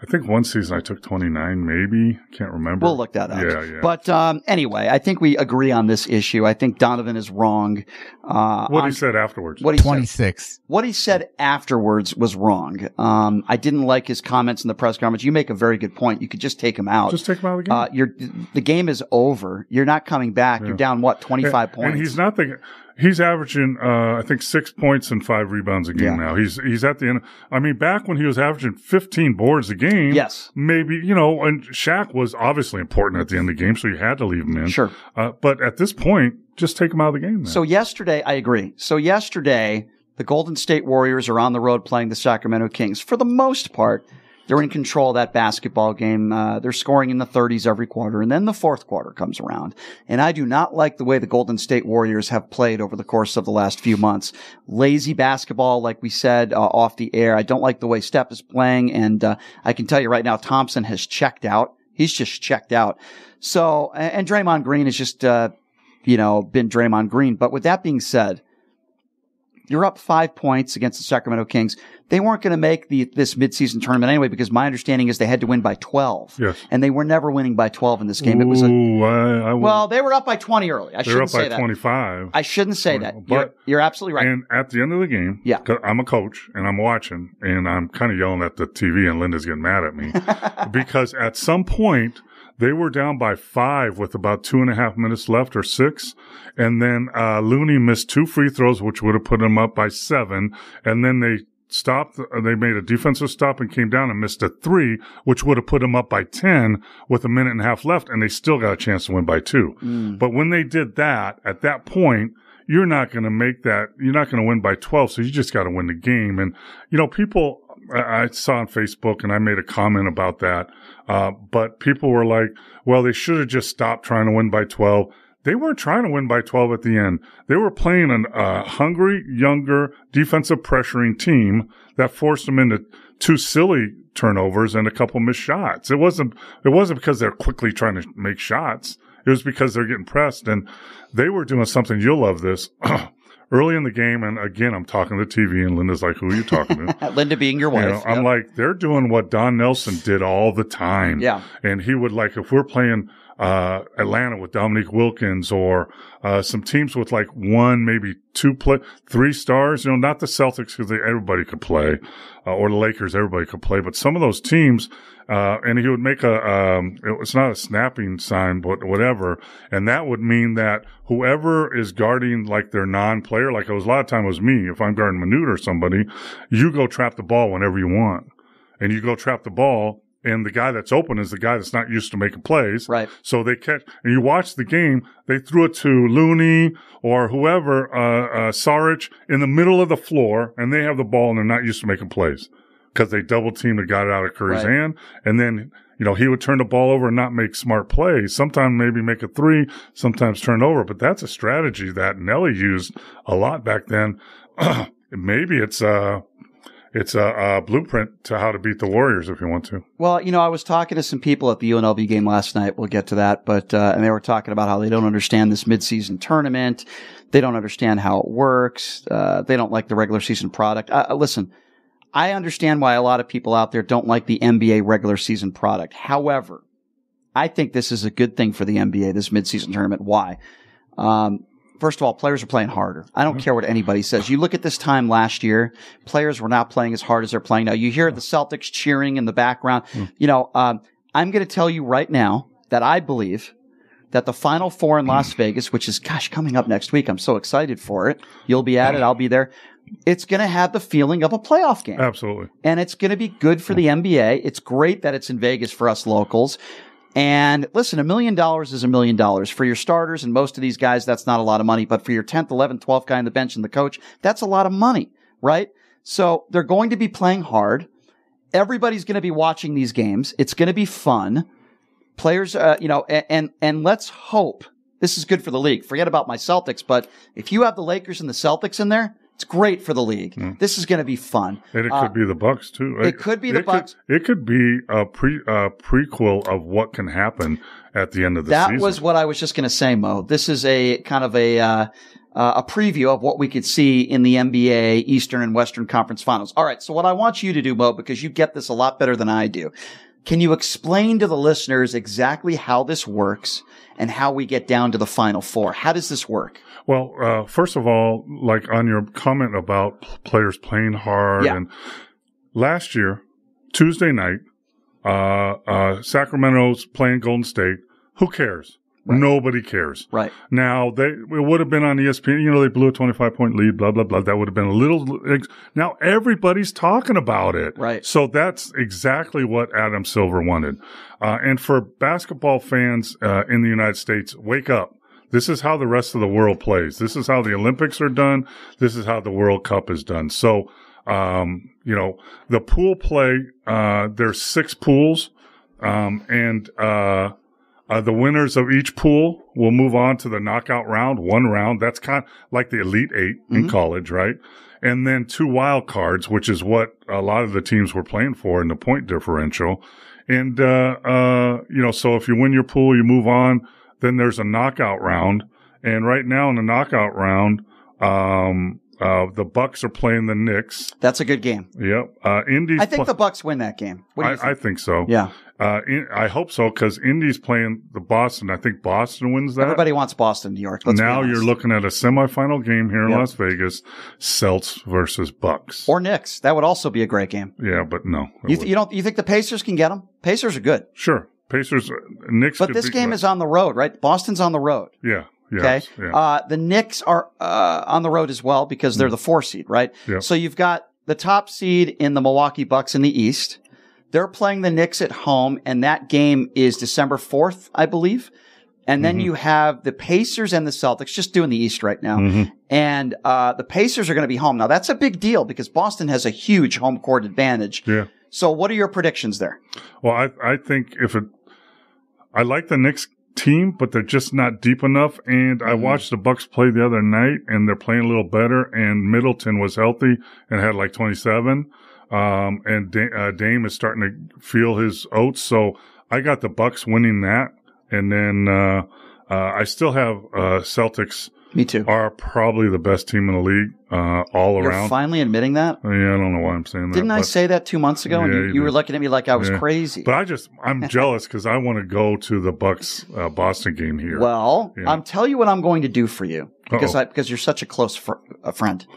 I think one season I took 29, maybe. Can't remember. We'll look that up. Yeah, yeah. But um, anyway, I think we agree on this issue. I think Donovan is wrong. Uh, what on- he said afterwards. What he said, 26. what he said afterwards was wrong. Um, I didn't like his comments in the press conference. You make a very good point. You could just take him out. Just take him out of the game. Uh, you're, the game is over. You're not coming back. You're down what twenty five and, points. And he's not the He's averaging, uh, I think, six points and five rebounds a game Yeah. now. He's he's at the end. I mean, back when he was averaging 15 boards a game, Yes. maybe you know, and Shaq was obviously important at the end of the game, so you had to leave him in. Sure. uh, but at this point, just take him out of the game. Then. So yesterday, I agree. So yesterday, the Golden State Warriors are on the road playing the Sacramento Kings. For the most part, they're in control of that basketball game. Uh, they're scoring in the 30s every quarter, and then the fourth quarter comes around. And I do not like the way the Golden State Warriors have played over the course of the last few months. Lazy basketball, like we said uh, off the air. I don't like the way Steph is playing, and uh, I can tell you right now, Thompson has checked out. He's just checked out. So, and Draymond Green has just, uh, you know, been Draymond Green. But with that being said, you're up five points against the Sacramento Kings. They weren't going to make the this midseason tournament anyway because my understanding is they had to win by 12. Yes. And they were never winning by 12 in this game. It was a Ooh, I, I well, they were up by 20 early. I shouldn't up say by that. 25. I shouldn't say that. But- you're, you're absolutely right. And at the end of the game, Yeah. I'm a coach and I'm watching and I'm kind of yelling at the TV and Linda's getting mad at me [LAUGHS] because at some point they were down by five with about two and a half minutes left or six. And then, uh, Looney missed two free throws, which would have put them up by seven. And then they stopped, uh, they made a defensive stop and came down and missed a three, which would have put them up by 10 with a minute and a half left. And they still got a chance to win by two. Mm. But when they did that, at that point, you're not going to make that. You're not going to win by 12. So you just got to win the game. And, you know, people, I saw on Facebook and I made a comment about that. Uh, but people were like, well, they should have just stopped trying to win by 12. They weren't trying to win by 12 at the end. They were playing a uh, hungry, younger, defensive pressuring team that forced them into two silly turnovers and a couple missed shots. It wasn't, it wasn't because they're quickly trying to make shots. It was because they're getting pressed and they were doing something. You'll love this. [CLEARS THROAT] Early in the game, and again, I'm talking to TV, and Linda's like, "Who are you talking to?" [LAUGHS] Linda being your You wife. know, I'm like, they're doing what Don Nelson did all the time. Yeah. And he would like, if we're playing, uh, Atlanta with Dominique Wilkins or, uh, some teams with like one, maybe two play, three stars, you know, not the Celtics because everybody could play, uh, or the Lakers, everybody could play, but some of those teams, uh, and he would make a, um, it was not a snapping sign, but whatever. And that would mean that whoever is guarding like their non-player, like it was a lot of time it was me, if I'm guarding Manute or somebody, you go trap the ball whenever you want and you go trap the ball and the guy that's open is the guy that's not used to making plays. Right. So they catch, and you watch the game, they threw it to Looney or whoever, uh, uh, Saric in the middle of the floor and they have the ball and they're not used to making plays because they double teamed and got it out of Curry's Right. hand. And then, you know, he would turn the ball over and not make smart plays. Sometimes maybe make a three, sometimes turn over, but that's a strategy that Nelly used a lot back then. [CLEARS THROAT] maybe it's, uh, it's a, a blueprint to how to beat the Warriors if you want to. Well, you know, I was talking to some people at the UNLV game last night. We'll get to that, but uh, and they were talking about how they don't understand this midseason tournament. They don't understand how it works. Uh, they don't like the regular season product. Uh, uh, listen, I understand why a lot of people out there don't like the NBA regular season product. However, I think this is a good thing for the NBA, this midseason tournament. Why? Um, first of all, players are playing harder. I don't mm-hmm. care what anybody says. You look at this time last year, players were not playing as hard as they're playing now. You hear the Celtics cheering in the background. Mm. You know, um, I'm going to tell you right now that I believe that the Final Four in Las mm. Vegas, which is, gosh, coming up next week, I'm so excited for it. You'll be at it. I'll be there. It's going to have the feeling of a playoff game Absolutely. and it's going to be good for the mm. NBA. It's great that it's in Vegas for us locals. And listen, a million dollars is a million dollars for your starters and most of these guys. That's not a lot of money, but for your 10th, 11th, 12th guy on the bench and the coach, that's a lot of money, right? So they're going to be playing hard. Everybody's going to be watching these games. It's going to be fun. Players, uh, you know, and, and, and let's hope this is good for the league. Forget about my Celtics, but if you have the Lakers and the Celtics in there, it's great for the league. This is going to be fun. And it Uh, could be the Bucks too. it could be the it Bucks. Could, it could be a pre uh, prequel of what can happen at the end of the that season. That was what I was just going to say, Mo. This is a kind of a uh, uh, a preview of what we could see in the NBA Eastern and Western Conference Finals. All right, so what I want you to do, Mo, because you get this a lot better than I do, can you explain to the listeners exactly how this works and how we get down to the Final Four? How does this work? Well, uh, first of all, like on your comment about players playing hard, Yeah. and last year, Tuesday night, uh, uh, Sacramento's playing Golden State. Who cares? Nobody cares. Right. Now they it would have been on ESPN. You know, they blew a 25 point lead. Blah blah blah. That would have been a little. Now everybody's talking about it. Right. So that's exactly what Adam Silver wanted. Uh, and for basketball fans uh, in the United States, wake up. This is how the rest of the world plays. This is how the Olympics are done. This is how the World Cup is done. So, um, you know, the pool play, uh, there's six pools, um, and, uh, uh, the winners of each pool will move on to the knockout round, one round. That's kind of like the Elite 8 in Mhm. college, right? And then two wild cards, which is what a lot of the teams were playing for in the point differential. And, uh, uh, you know, so if you win your pool, you move on. Then there's a knockout round. And right now in the knockout round, um, uh, the Bucks are playing the Knicks. That's a good game. Yep. Uh, Indy's I think pl- the Bucks win that game. What do you I, think? I think so. Yeah. Uh, in, I hope so because Indy's playing the Boston. I think Boston wins that. Everybody wants Boston, New York. Let's now you're looking at a semifinal game here in Yep. Las Vegas, Celts versus Bucks. or Knicks. That would also be a great game. yeah, but no. You, th- you don't? You think the Pacers can get them? Pacers are good, sure. Pacers, Knicks. but this game is on the road, right? Boston's on the road. Yeah. Okay. Yeah. Uh, the Knicks are uh, on the road as well because they're the four seed, right? Yep. So you've got the top seed in the Milwaukee Bucks in the East. They're playing the Knicks at home, and that game is December 4th, I believe. And then Mhm. you have the Pacers and the Celtics just doing the East right now. Mhm. And uh, the Pacers are going to be home. Now, that's a big deal because Boston has a huge home court advantage. Yeah. So, what are your predictions there? Well, I I think if it, I like the Knicks team, but they're just not deep enough. And I Mm-hmm. watched the Bucks play the other night, and they're playing a little better. And Middleton was healthy and had like twenty seven. Um, and da- uh, Dame is starting to feel his oats. So I got the Bucks winning that, and then uh, uh, I still have uh, Celtics. Me too. Are probably the best team in the league uh, all You're around. finally admitting that? Yeah, I don't know why I'm saying that. Didn't I say that two months ago? and Yeah, you, you you were looking at me like I was Yeah. crazy. But I just I'm [LAUGHS] jealous because I want to go to the Bucks uh, Boston game here. Well, Yeah. I'm tell you what I'm going to do for you because Uh-oh. I, because you're such a close fr- a friend.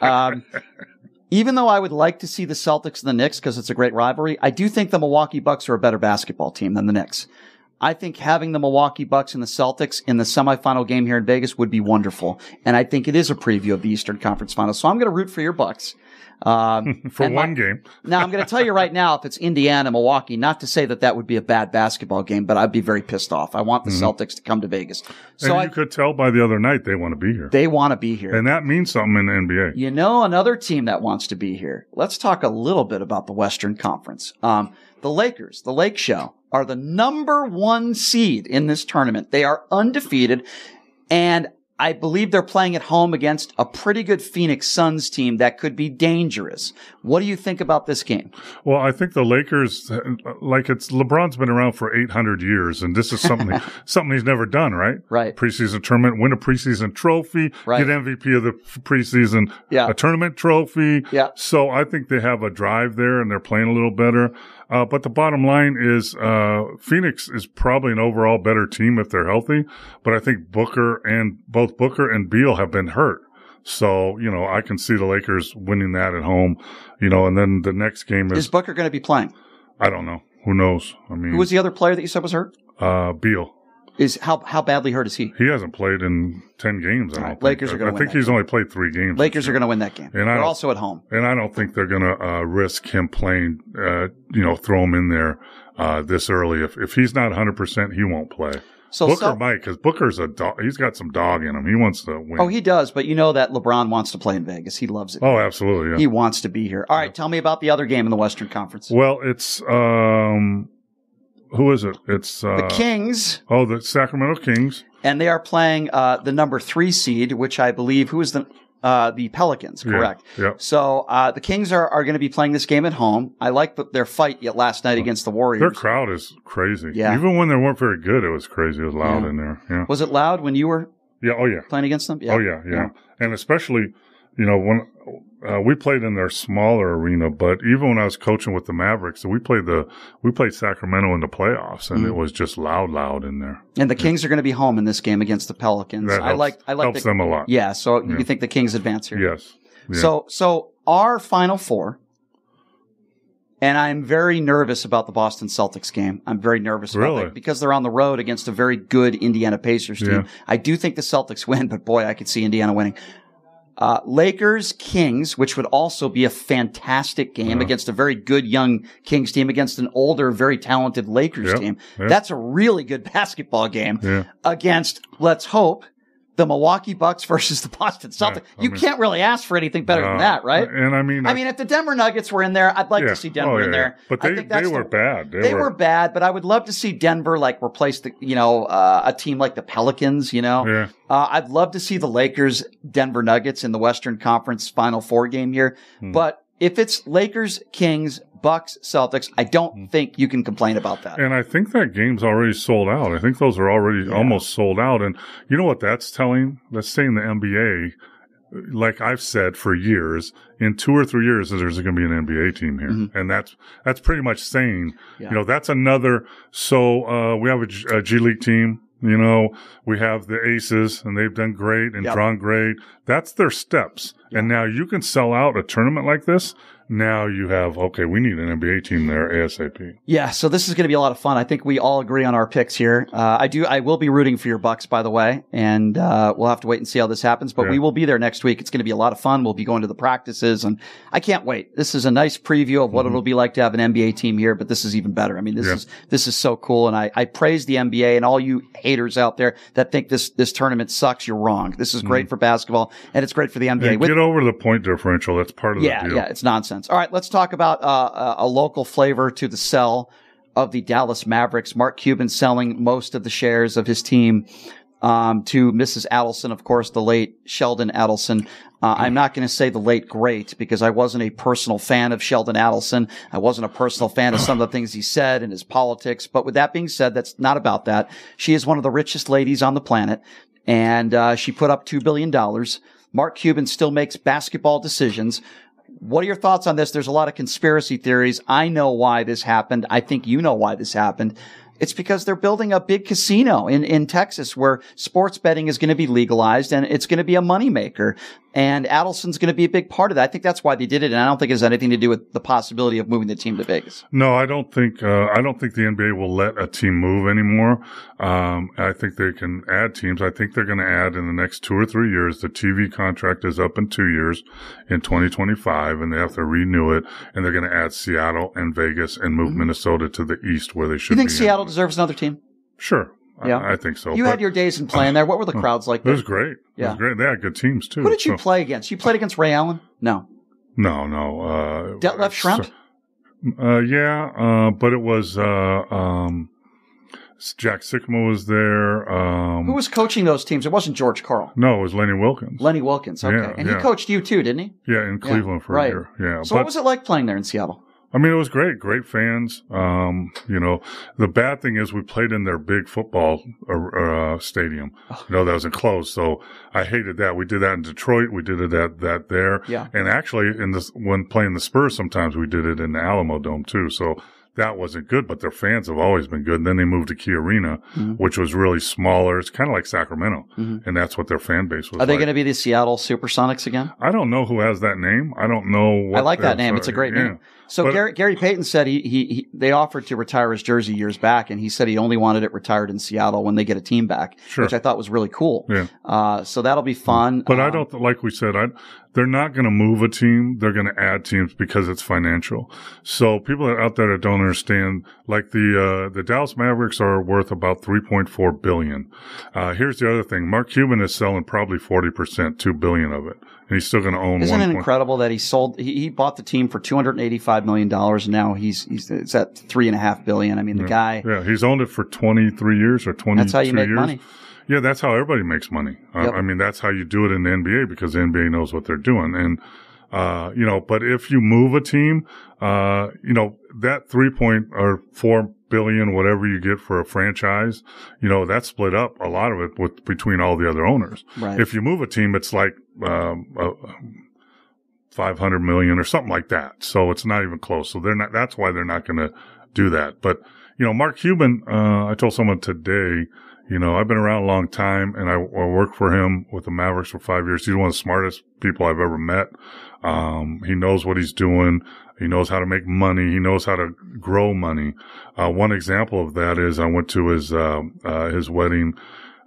um, [LAUGHS] even though I would like to see the Celtics and the Knicks because it's a great rivalry, I do think the Milwaukee Bucks are a better basketball team than the Knicks. I think having the Milwaukee Bucks and the Celtics in the semifinal game here in Vegas would be wonderful, and I think it is a preview of the Eastern Conference Finals. So I'm going to root for your Bucks. Um, [LAUGHS] for and my- one game. [LAUGHS] now I'm going to tell you right now, if it's Indiana, Milwaukee, not to say that that would be a bad basketball game, but I'd be very pissed off. I want the Mhm. Celtics to come to Vegas. So and I, you could tell by the other night they want to be here. they want to be here. and that means something in the NBA. You know, another team that wants to be here. Let's talk a little bit about the Western Conference. Um, the Lakers, the Lake Show, are the number one seed in this tournament. They are undefeated, and I believe they're playing at home against a pretty good Phoenix Suns team that could be dangerous. What do you think about this game? Well, I think the Lakers, like it's LeBron's been around for 800 years, and this is something [LAUGHS] something he's never done, right? Right. Preseason tournament, win a preseason trophy, Right. get MVP of the preseason Yeah. a tournament trophy. Yeah. So I think they have a drive there, and they're playing a little better. Uh, but the bottom line is, uh, Phoenix is probably an overall better team if they're healthy. But I think Booker and both Booker and Beal have been hurt. So, you know, I can see the Lakers winning that at home, you know, and then the next game is, Is Booker going to be playing? I don't know. Who knows? I mean, Who was the other player that you said was hurt? uh, Beal. Is how how badly hurt is he? He hasn't played in 10 games. I don't think. Lakers are gonna I win think he's only played three games. Lakers are going to win that game. And I They're also at home. And I don't think they're going to uh, risk him playing, uh, you know, throw him in there uh, this early. If if he's not 100%, he won't play. So Booker Cel- might, because Booker's a dog. He's got some dog in him. He wants to win. Oh, he does, but you know that LeBron wants to play in Vegas. He loves it. Oh, absolutely. Yeah. He wants to be here. All right, tell me about the other game in the Western Conference. well, it's um, who is it? It's uh, the Kings, Oh, the Sacramento Kings. and they are playing uh, the number three seed, which I believe who is the uh, the Pelicans, Yeah, correct? yeah. So uh, the Kings are, are going to be playing this game at home. I like the, their fight yet last night against the Warriors. Their crowd is crazy. Yeah. Even when they weren't very good, it was crazy. It was loud Yeah. in there. Yeah. Was it loud when you were Yeah. Oh, yeah. playing against them? Yeah. Oh yeah, yeah, and especially, you know, when uh, we played in their smaller arena, but even when I was coaching with the Mavericks, we played the we played Sacramento in the playoffs, and Mhm. it was just loud, loud in there. And the Kings are going to be home in this game against the Pelicans. That I like I like helps the- them a lot. Yeah, so Yeah. you think the Kings advance here? Yes. Yeah. So so our final four And I'm very nervous about the Boston Celtics game. I'm very nervous about Really? that because they're on the road against a very good Indiana Pacers team. Yeah. I do think the Celtics win, but boy, I could see Indiana winning. Uh, Lakers Kings, which would also be a fantastic game Uh-huh. against a very good young Kings team against an older, very talented Lakers team. That's a really good [LAUGHS] basketball game Yeah. against, let's hope, the Milwaukee Bucks versus the Boston Celtics. I you mean- can't really ask for anything better than Uh, that, right? And I mean, I mean, if the Denver Nuggets were in there, I'd like yeah. to see Denver Oh, in there. yeah. But I they, think they were the- bad. They were bad, but I would love to see Denver like replace the, you know, uh, a team like the Pelicans. You know, Yeah. uh, I'd love to see the Lakers, Denver Nuggets in the Western Conference Final Four game here. Hmm. But if it's Lakers, Kings, Bucks, Celtics, I don't Hmm. think you can complain about that. And I think that game's already sold out. I think those are already almost sold out. And you know what that's telling? That's saying the NBA, like I've said for years, in two or three years, there's going to be an NBA team here. And that's, that's pretty much saying, Yeah. you know, that's another. So, uh, we have a, G- a G League team. You know, we have the Aces and they've done great and Yep. drawn great. That's their steps. And now you can sell out a tournament like this. Now you have, okay, we need an NBA team there ASAP. Yeah, so this is going to be a lot of fun. I think we all agree on our picks here. Uh, I do. I will be rooting for your Bucks, by the way, and uh, we'll have to wait and see how this happens. But Yeah. we will be there next week. It's going to be a lot of fun. We'll be going to the practices, and I can't wait. This is a nice preview of what it'll be like to have an NBA team here. But this is even better. I mean, this Mm-hmm. Yeah. is this is so cool, and I, I praise the NBA and all you haters out there that think this this tournament sucks. You're wrong. This is great for basketball, and it's great for the NBA. Mm-hmm. With- get over the point differential. That's part of yeah, the deal. yeah, it's nonsense. All right, let's talk about uh, a a local flavor to the sell of the Dallas Mavericks. Mark Cuban selling most of the shares of his team um, to Mrs. Adelson, of course, the late Sheldon Adelson. Uh, I'm not going to say the late great because I wasn't a personal fan of Sheldon Adelson. I wasn't a personal fan of some of the things he said and his politics. But with that being said, that's not about that. She is one of the richest ladies on the planet, and uh, she put up two billion dollars. Mark Cuban still makes basketball decisions. What are your thoughts on this? There's a lot of conspiracy theories. I know why this happened. I think you know why this happened. It's because they're building a big casino in, in Texas where sports betting is going to be legalized and it's going to be a moneymaker. And Adelson's going to be a big part of that. I think that's why they did it. And I don't think it has anything to do with the possibility of moving the team to Vegas. No, I don't think uh, I don't think the NBA will let a team move anymore. Um, I think they can add teams. I think they're going to add in the next two or three years. The TV contract is up in two years, in 2025, and they have to renew it. And they're going to add Seattle and Vegas and move Minnesota to the east where they should. Mm-hmm. You think Seattle deserves another team? Sure. Yeah. I, I think so. You But- had your days in playing there. What were the [LAUGHS] crowds like? It was there? great. It Yeah. was great. They had good teams too. Who did you so- play against? You played against Ray Allen? No. No, no. Uh, Detlef Schrempf? Uh, yeah, uh, but it was, uh, um, Jack Sikma was there. Um, Who was coaching those teams? It wasn't George Karl. no, it was Lenny Wilkens. Lenny Wilkens. Okay. Yeah, and he coached you too, didn't he? Yeah, in Cleveland for right. a year. Yeah. So but, what was it like playing there in Seattle? I mean, it was great. Great fans. Um, you know, the bad thing is we played in their big football uh, uh, stadium. You know, that was enclosed. So I hated that. We did that in Detroit. We did it at that there. Yeah. And actually, in this when playing the Spurs, sometimes we did it in the Alamo Dome too. So that wasn't good. But their fans have always been good. And then they moved to Key Arena, Mhm. which was really smaller. It's kind of like Sacramento, Mhm. and that's what their fan base was. Are they like. going to be the Seattle Supersonics again? I don't know who has that name. I don't know. What I like that name. It's a great yeah. name. So But- Gary, Gary Payton said he, he, he they offered to retire his jersey years back, and he said he only wanted it retired in Seattle when they get a team back, Sure. which I thought was really cool. Yeah. Uh, so that'll be fun. But I Um, don't like we said. I they're not going to move a team. They're going to add teams because it's financial. So people out there that don't understand, like the uh, the Dallas Mavericks are worth about three point four billion. Uh, here's the other thing: Mark Cuban is selling probably forty percent, two billion of it, and he's still going to own Isn't one. it point- incredible that he sold? He, he bought the team for two hundred and eighty-five million dollars, and now he's he's it's at three and a half billion. I mean, the Yeah. guy. Yeah, he's owned it for 23 years or twenty. That's how you make years. money. Yeah, that's how everybody makes money. Uh, Yep. I mean, that's how you do it in the NBA because the NBA knows what they're doing. And, uh, you know, but if you move a team, uh, you know, that three point or four billion, whatever you get for a franchise, you know, that's split up a lot of it with between all the other owners. Right. If you move a team, it's like, um, uh, 500 million or something like that. So it's not even close. So they're not, that's why they're not going to do that. But, you know, Mark Cuban, uh, I told someone today, You know, I've been around a long time and I, I worked for him with the Mavericks for five years. He's one of the smartest people I've ever met. Um, he knows what he's doing. He knows how to make money. He knows how to grow money. Uh, one example of that is I went to his, uh, uh, his wedding,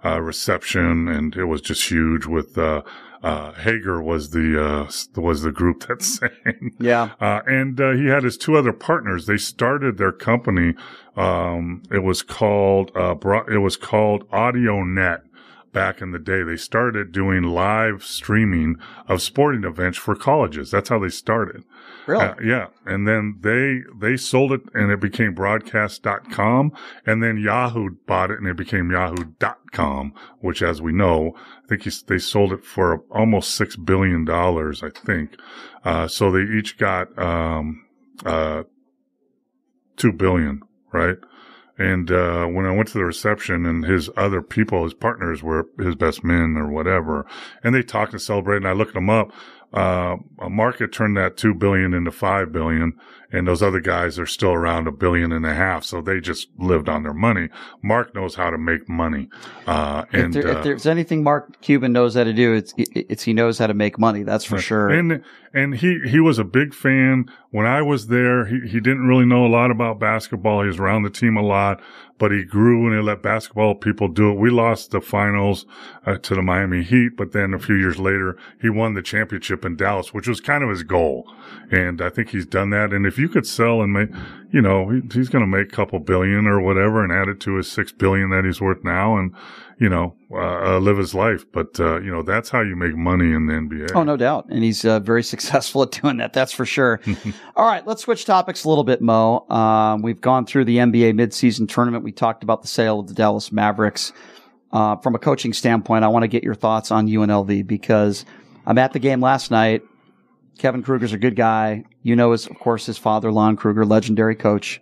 uh, reception and it was just huge with, uh, uh, Hager was the, uh, was the group [LAUGHS] that sang. Yeah. Uh, and, uh, he had his two other partners. They started their company. Um, it was called, uh, bro- it was called AudioNet back in the day. They started doing live streaming of sporting events for colleges. That's how they started. Really? Uh, yeah. And then they, they sold it and it became broadcast.com. And then Yahoo bought it and it became yahoo.com, which as we know, I think he, they sold it for almost $6 billion, I think. Uh, so they each got, um, uh, 2 billion, right? And, uh, when I went to the reception and his other people, his partners were his best men or whatever, and they talked and celebrated and I looked them up. Uh, a market turned that two billion into five billion and those other guys are still around a billion and a half. So they just lived on their money. Mark knows how to make money. Uh, If, and, there, uh, if there's anything Mark Cuban knows how to do, it's it's he knows how to make money. That's for sure. And and he he was a big fan when I was there. He he didn't really know a lot about basketball. He was around the team a lot, but he grew and he let basketball people do it. We lost the finals uh, to the Miami Heat, but then a few years later he won the championship in Dallas, which was kind of his goal. And I think he's done that. And if you could sell and make, you know, he, he's going to make a couple billion or whatever and add it to his six billion that he's worth now, and you know, uh, uh, live his life. But uh, you know, that's how you make money in the NBA. Oh, no doubt. And he's uh, very [LAUGHS] successful at doing that. That's for sure. [LAUGHS] All right, let's switch topics a little bit, Mo. Um, we've gone through the NBA midseason tournament. We talked about the sale of the Dallas Mavericks. Uh, from a coaching standpoint, I want to get your thoughts on UNLV because I'm at the game last night. Kevin Kruger's a good guy. You know, his, of course, his father, Lon Kruger, legendary coach.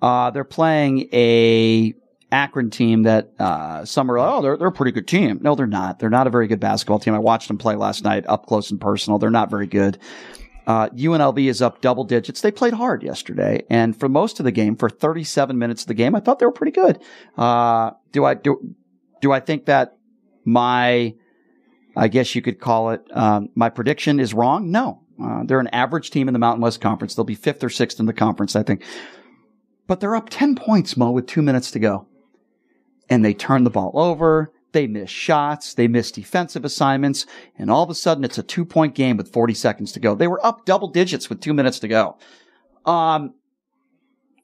Uh, they're playing a Akron team that uh, some are like, oh they're they're a pretty good team. No, they're not. They're not a very good basketball team. I watched them play last night up close and personal. They're not very good. Uh, UNLV is up double digits. They played hard yesterday, and for most of the game, for 37 minutes of the game, I thought they were pretty good. Uh, do I do do I think that my I guess you could call it um, my prediction is wrong? No, uh, they're an average team in the Mountain West Conference. They'll be fifth or sixth in the conference, I think. But they're up 10 points, Mo, with two minutes to go. And they turn the ball over. They miss shots. They miss defensive assignments. And all of a sudden, it's a two point game with 40 seconds to go. They were up double digits with two minutes to go. Um,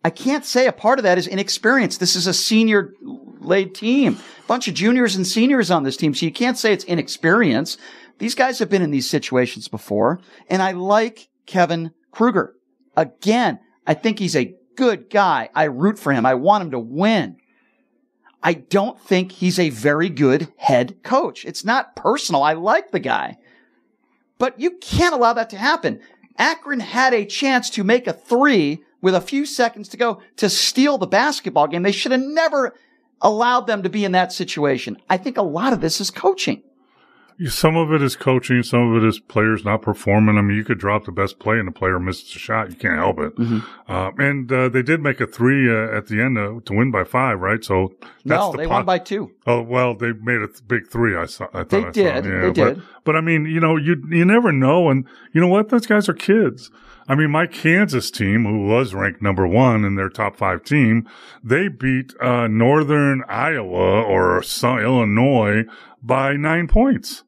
I can't say a part of that is inexperience. This is a senior laid team, A bunch of juniors and seniors on this team. So you can't say it's inexperience. These guys have been in these situations before. And I like Kevin Kruger. Again, I think he's a good guy. I root for him. I want him to win. I don't think he's a very good head coach. It's not personal. I like the guy. But you can't allow that to happen. Akron had a chance to make a three with a few seconds to go to steal the basketball game. They should have never allowed them to be in that situation. I think a lot of this is coaching. Some of it is coaching. Some of it is players not performing. I mean, you could drop the best play and the player misses a shot. You can't help it. Mm-hmm. Uh, and uh, they did make a three uh, at the end uh, to win by five, right? So that's no, the they po- won by two. Oh well, they made a big three. I saw. I thought They I did. Saw. They but, did. But I mean, you know, you you never know, and you know what? Those guys are kids. I mean, my Kansas team, who was ranked number one in their top five team, they beat uh, Northern Iowa or some, Illinois by nine points.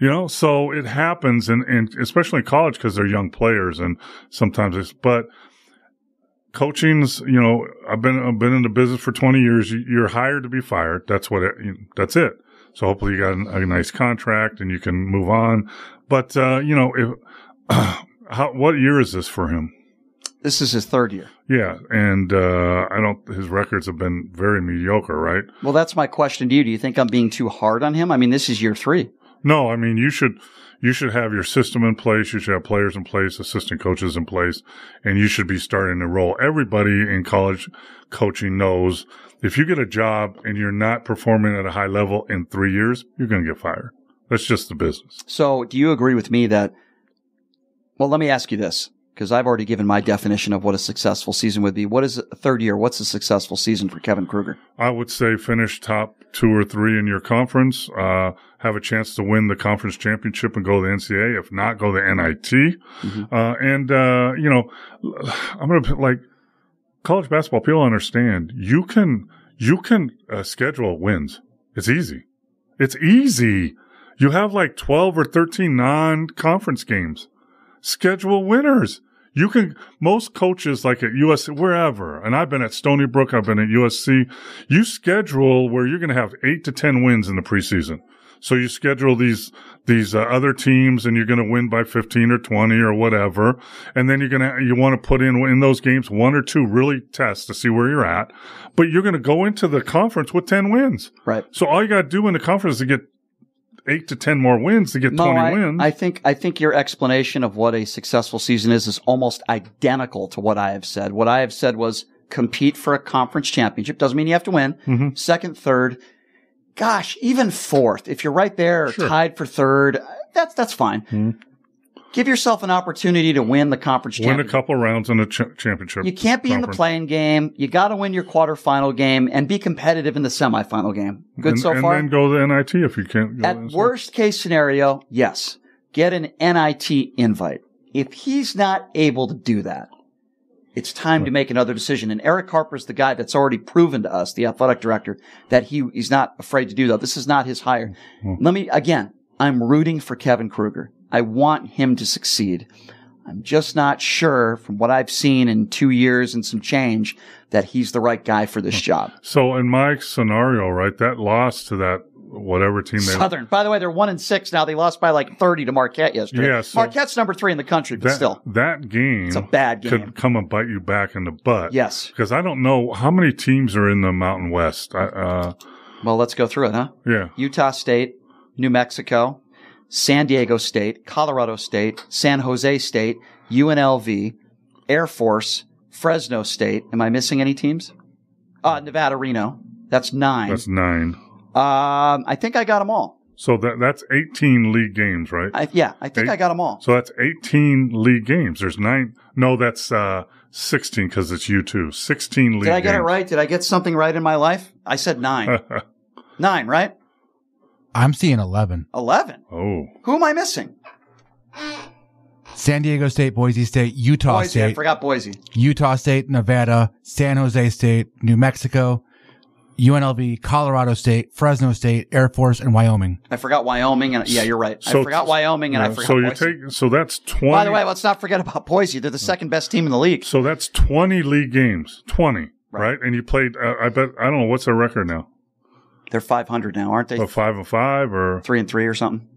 You know, so it happens, and, and especially in college because they're young players, and sometimes it's. But coaching's, you know, I've been I've been in the business for twenty years. You're hired to be fired. That's what. It, that's it. So hopefully you got a, a nice contract and you can move on. But uh, you know, if [CLEARS THROAT] how what year is this for him? This is his third year. Yeah, and uh, I don't. His records have been very mediocre, right? Well, that's my question to you. Do you think I'm being too hard on him? I mean, this is year three. No, I mean you should you should have your system in place. You should have players in place, assistant coaches in place, and you should be starting to roll. Everybody in college coaching knows if you get a job and you're not performing at a high level in three years, you're going to get fired. That's just the business. So, do you agree with me that? Well, let me ask you this because I've already given my definition of what a successful season would be. What is a third year? What's a successful season for Kevin Kruger? I would say finish top two or three in your conference, uh, have a chance to win the conference championship and go to the NCAA. If not, go to the NIT. Uh, and, uh, you know, I'm going to like college basketball. People understand you can, you can uh, schedule wins. It's easy. It's easy. You have like 12 or 13 non conference games. Schedule winners. You can, most coaches like at USC, wherever, and I've been at Stony Brook, I've been at USC, you schedule where you're going to have eight to 10 wins in the preseason. So you schedule these, these uh, other teams and you're going to win by 15 or 20 or whatever. And then you're going to, you want to put in, in those games one or two really tests to see where you're at. But you're going to go into the conference with 10 wins. Right. So all you got to do in the conference is to get eight to 10 more wins to get Mo, 20 I, wins. I think I think your explanation of what a successful season is is almost identical to what I have said. What I have said was compete for a conference championship. Doesn't mean you have to win. Mhm. Second, third, gosh, even fourth. If you're right there, Sure. tied for third, that's that's fine. Mhm. Give yourself an opportunity to win the conference Win a couple rounds in the ch- championship. You can't be in the conference. playing game. You got to win your quarterfinal game and be competitive in the semifinal game. Good and, so and far. then go to the NIT if you can't. Go At to the worst case scenario, yes, get an NIT invite. If he's not able to do that, it's time to make another decision. And Erick Harper's the guy that's already proven to us, the athletic director, that he he's not afraid to do that. This is not his hire. Mm-hmm. Let me again. I'm rooting for Kevin Kruger. I want him to succeed. I'm just not sure from what I've seen in two years and some change that he's the right guy for this job. So in my scenario, right, that loss to that whatever team they Southern. By the way, they're one and six now. They lost by like thirty to Marquette yesterday. Yeah, so- Marquette's number three in the country, but that, still. that game It's a bad game. could come and bite you back in the butt. Yes. Because I don't know how many teams are in the Mountain West. I, uh, Well, let's go through it, huh? yeah. Utah State, New Mexico, San Diego State, Colorado State, San Jose State, UNLV, Air Force, Fresno State. Am I missing any teams? Uh, Nevada, Reno. That's nine. That's nine. um, I think I got them all. So that that's 18 league games, right? I, yeah, I think Eight- I got them all. So that's 18 league games. There's nine. No, that's uh, 16 because it's you two. 16 league Did I get it right? Did I get something right in my life? I said nine. [LAUGHS] nine, right? I'm seeing 11. 11. Oh. Who am I missing? San Diego State, Boise State, Utah Boise. I State, forgot Boise. Utah State, Nevada, San Jose State, New Mexico, UNLV, Colorado State, Fresno State, Air Force, and Wyoming. I forgot Wyoming. And yeah, you're right. I forgot Wyoming and I forgot So you Boise. take so that's 20. By the way, let's not forget about Boise. They're the second best team in the league. so that's 20 league games. 20, right? And you played. Uh, I bet I don't know what's their record now. They're 500 now, aren't they? A five and five or three and three or something.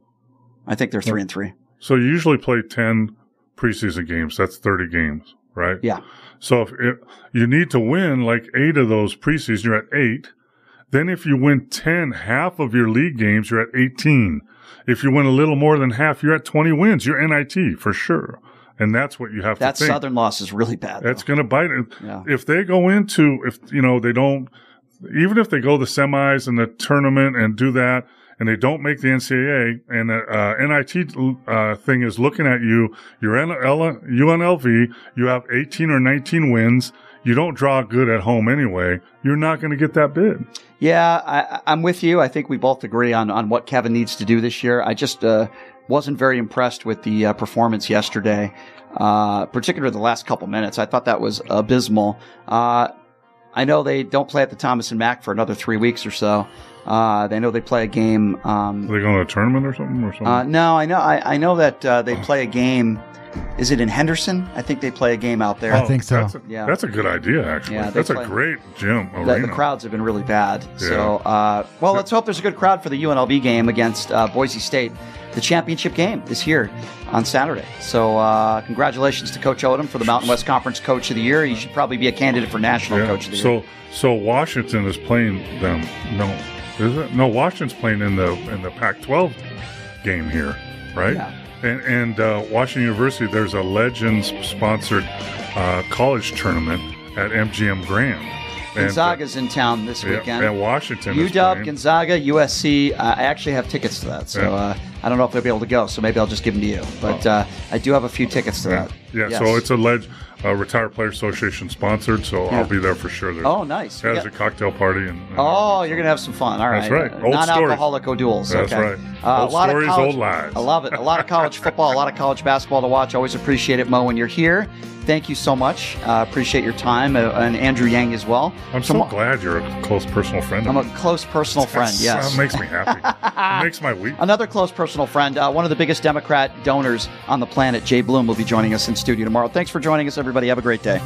I think they're three and three. So you usually play 10 preseason games. That's 30 games, right? Yeah. So if it, you need to win like eight of those preseason, you're at eight. Then if you win 10, half of your league games, you're at 18. If you win a little more than half, you're at 20 wins. You're NIT for sure. And that's what you have That to think. That Southern loss is really bad. That's going to bite it. Yeah. If they go into, if, you know, they don't, even if they go the semis and the tournament and do that, and they don't make the NCAA, and the uh, NIT uh, thing is looking at you, you're UNLV, you have 18 or 19 wins, you don't draw good at home anyway, you're not going to get that bid. Yeah, I, I'm with you. I think we both agree on, on what Kevin needs to do this year. I just uh, wasn't very impressed with the uh, performance yesterday, uh, particularly the last couple minutes. I thought that was abysmal. I know they don't play at the Thomas and Mack for another three weeks or so. Uh, they know they play a game. Um, Are they going to a tournament or something? Or something? uh, no, I know. I, I know that uh, they play a game. Is it in Henderson? I think they play a game out there. Oh, That's a, Yeah. That's a good idea, actually. Yeah, that's play- a great gym The, the arena. crowds have been really bad. So, uh, well, let's hope there's a good crowd for the UNLV game against uh, Boise State. The championship game is here on Saturday. So, uh, congratulations to Coach Odom for the Mountain West Conference Coach of the Year. He should probably be a candidate for National Yeah. Coach of the Year. So so Washington is playing them. No, is it? No, Washington's playing in the in the Pac-12 game here, right? Yeah. And and uh, Washington University, there's a Legends sponsored uh, college tournament at MGM Grand. And, Gonzaga's in town this yeah, weekend. and Washington UW. Gonzaga, USC. Uh, I actually have tickets to that. So Yeah. uh, I don't know if I'll be able to go, so maybe I'll just give them to you. But uh, I do have a few tickets to that. Yeah, Yes. so it's a leg, uh, Retired Player Association sponsored, so Yeah. I'll be there for sure. There's, Oh, nice. Yeah, there's Yeah. a cocktail party and. and Oh, you're gonna have some fun. All right. That's right. Old Non-alcoholic duels. That's okay. right. Uh, Old a lot stories, of college, old lies. I love it. A lot of college football, a lot of college basketball to watch. Always appreciate it, Mo, when you're here. Thank you so much. Uh, appreciate your time, uh, and Andrew Yang as well. I'm so glad you're a close personal friend. I'm a close personal friend. Yes, That makes me happy. [LAUGHS] it makes my week. Another close personal friend, uh, one of the biggest Democrat donors on the planet, Jay Bloom, will be joining us in studio tomorrow. Thanks for joining us, everybody. Have a great day.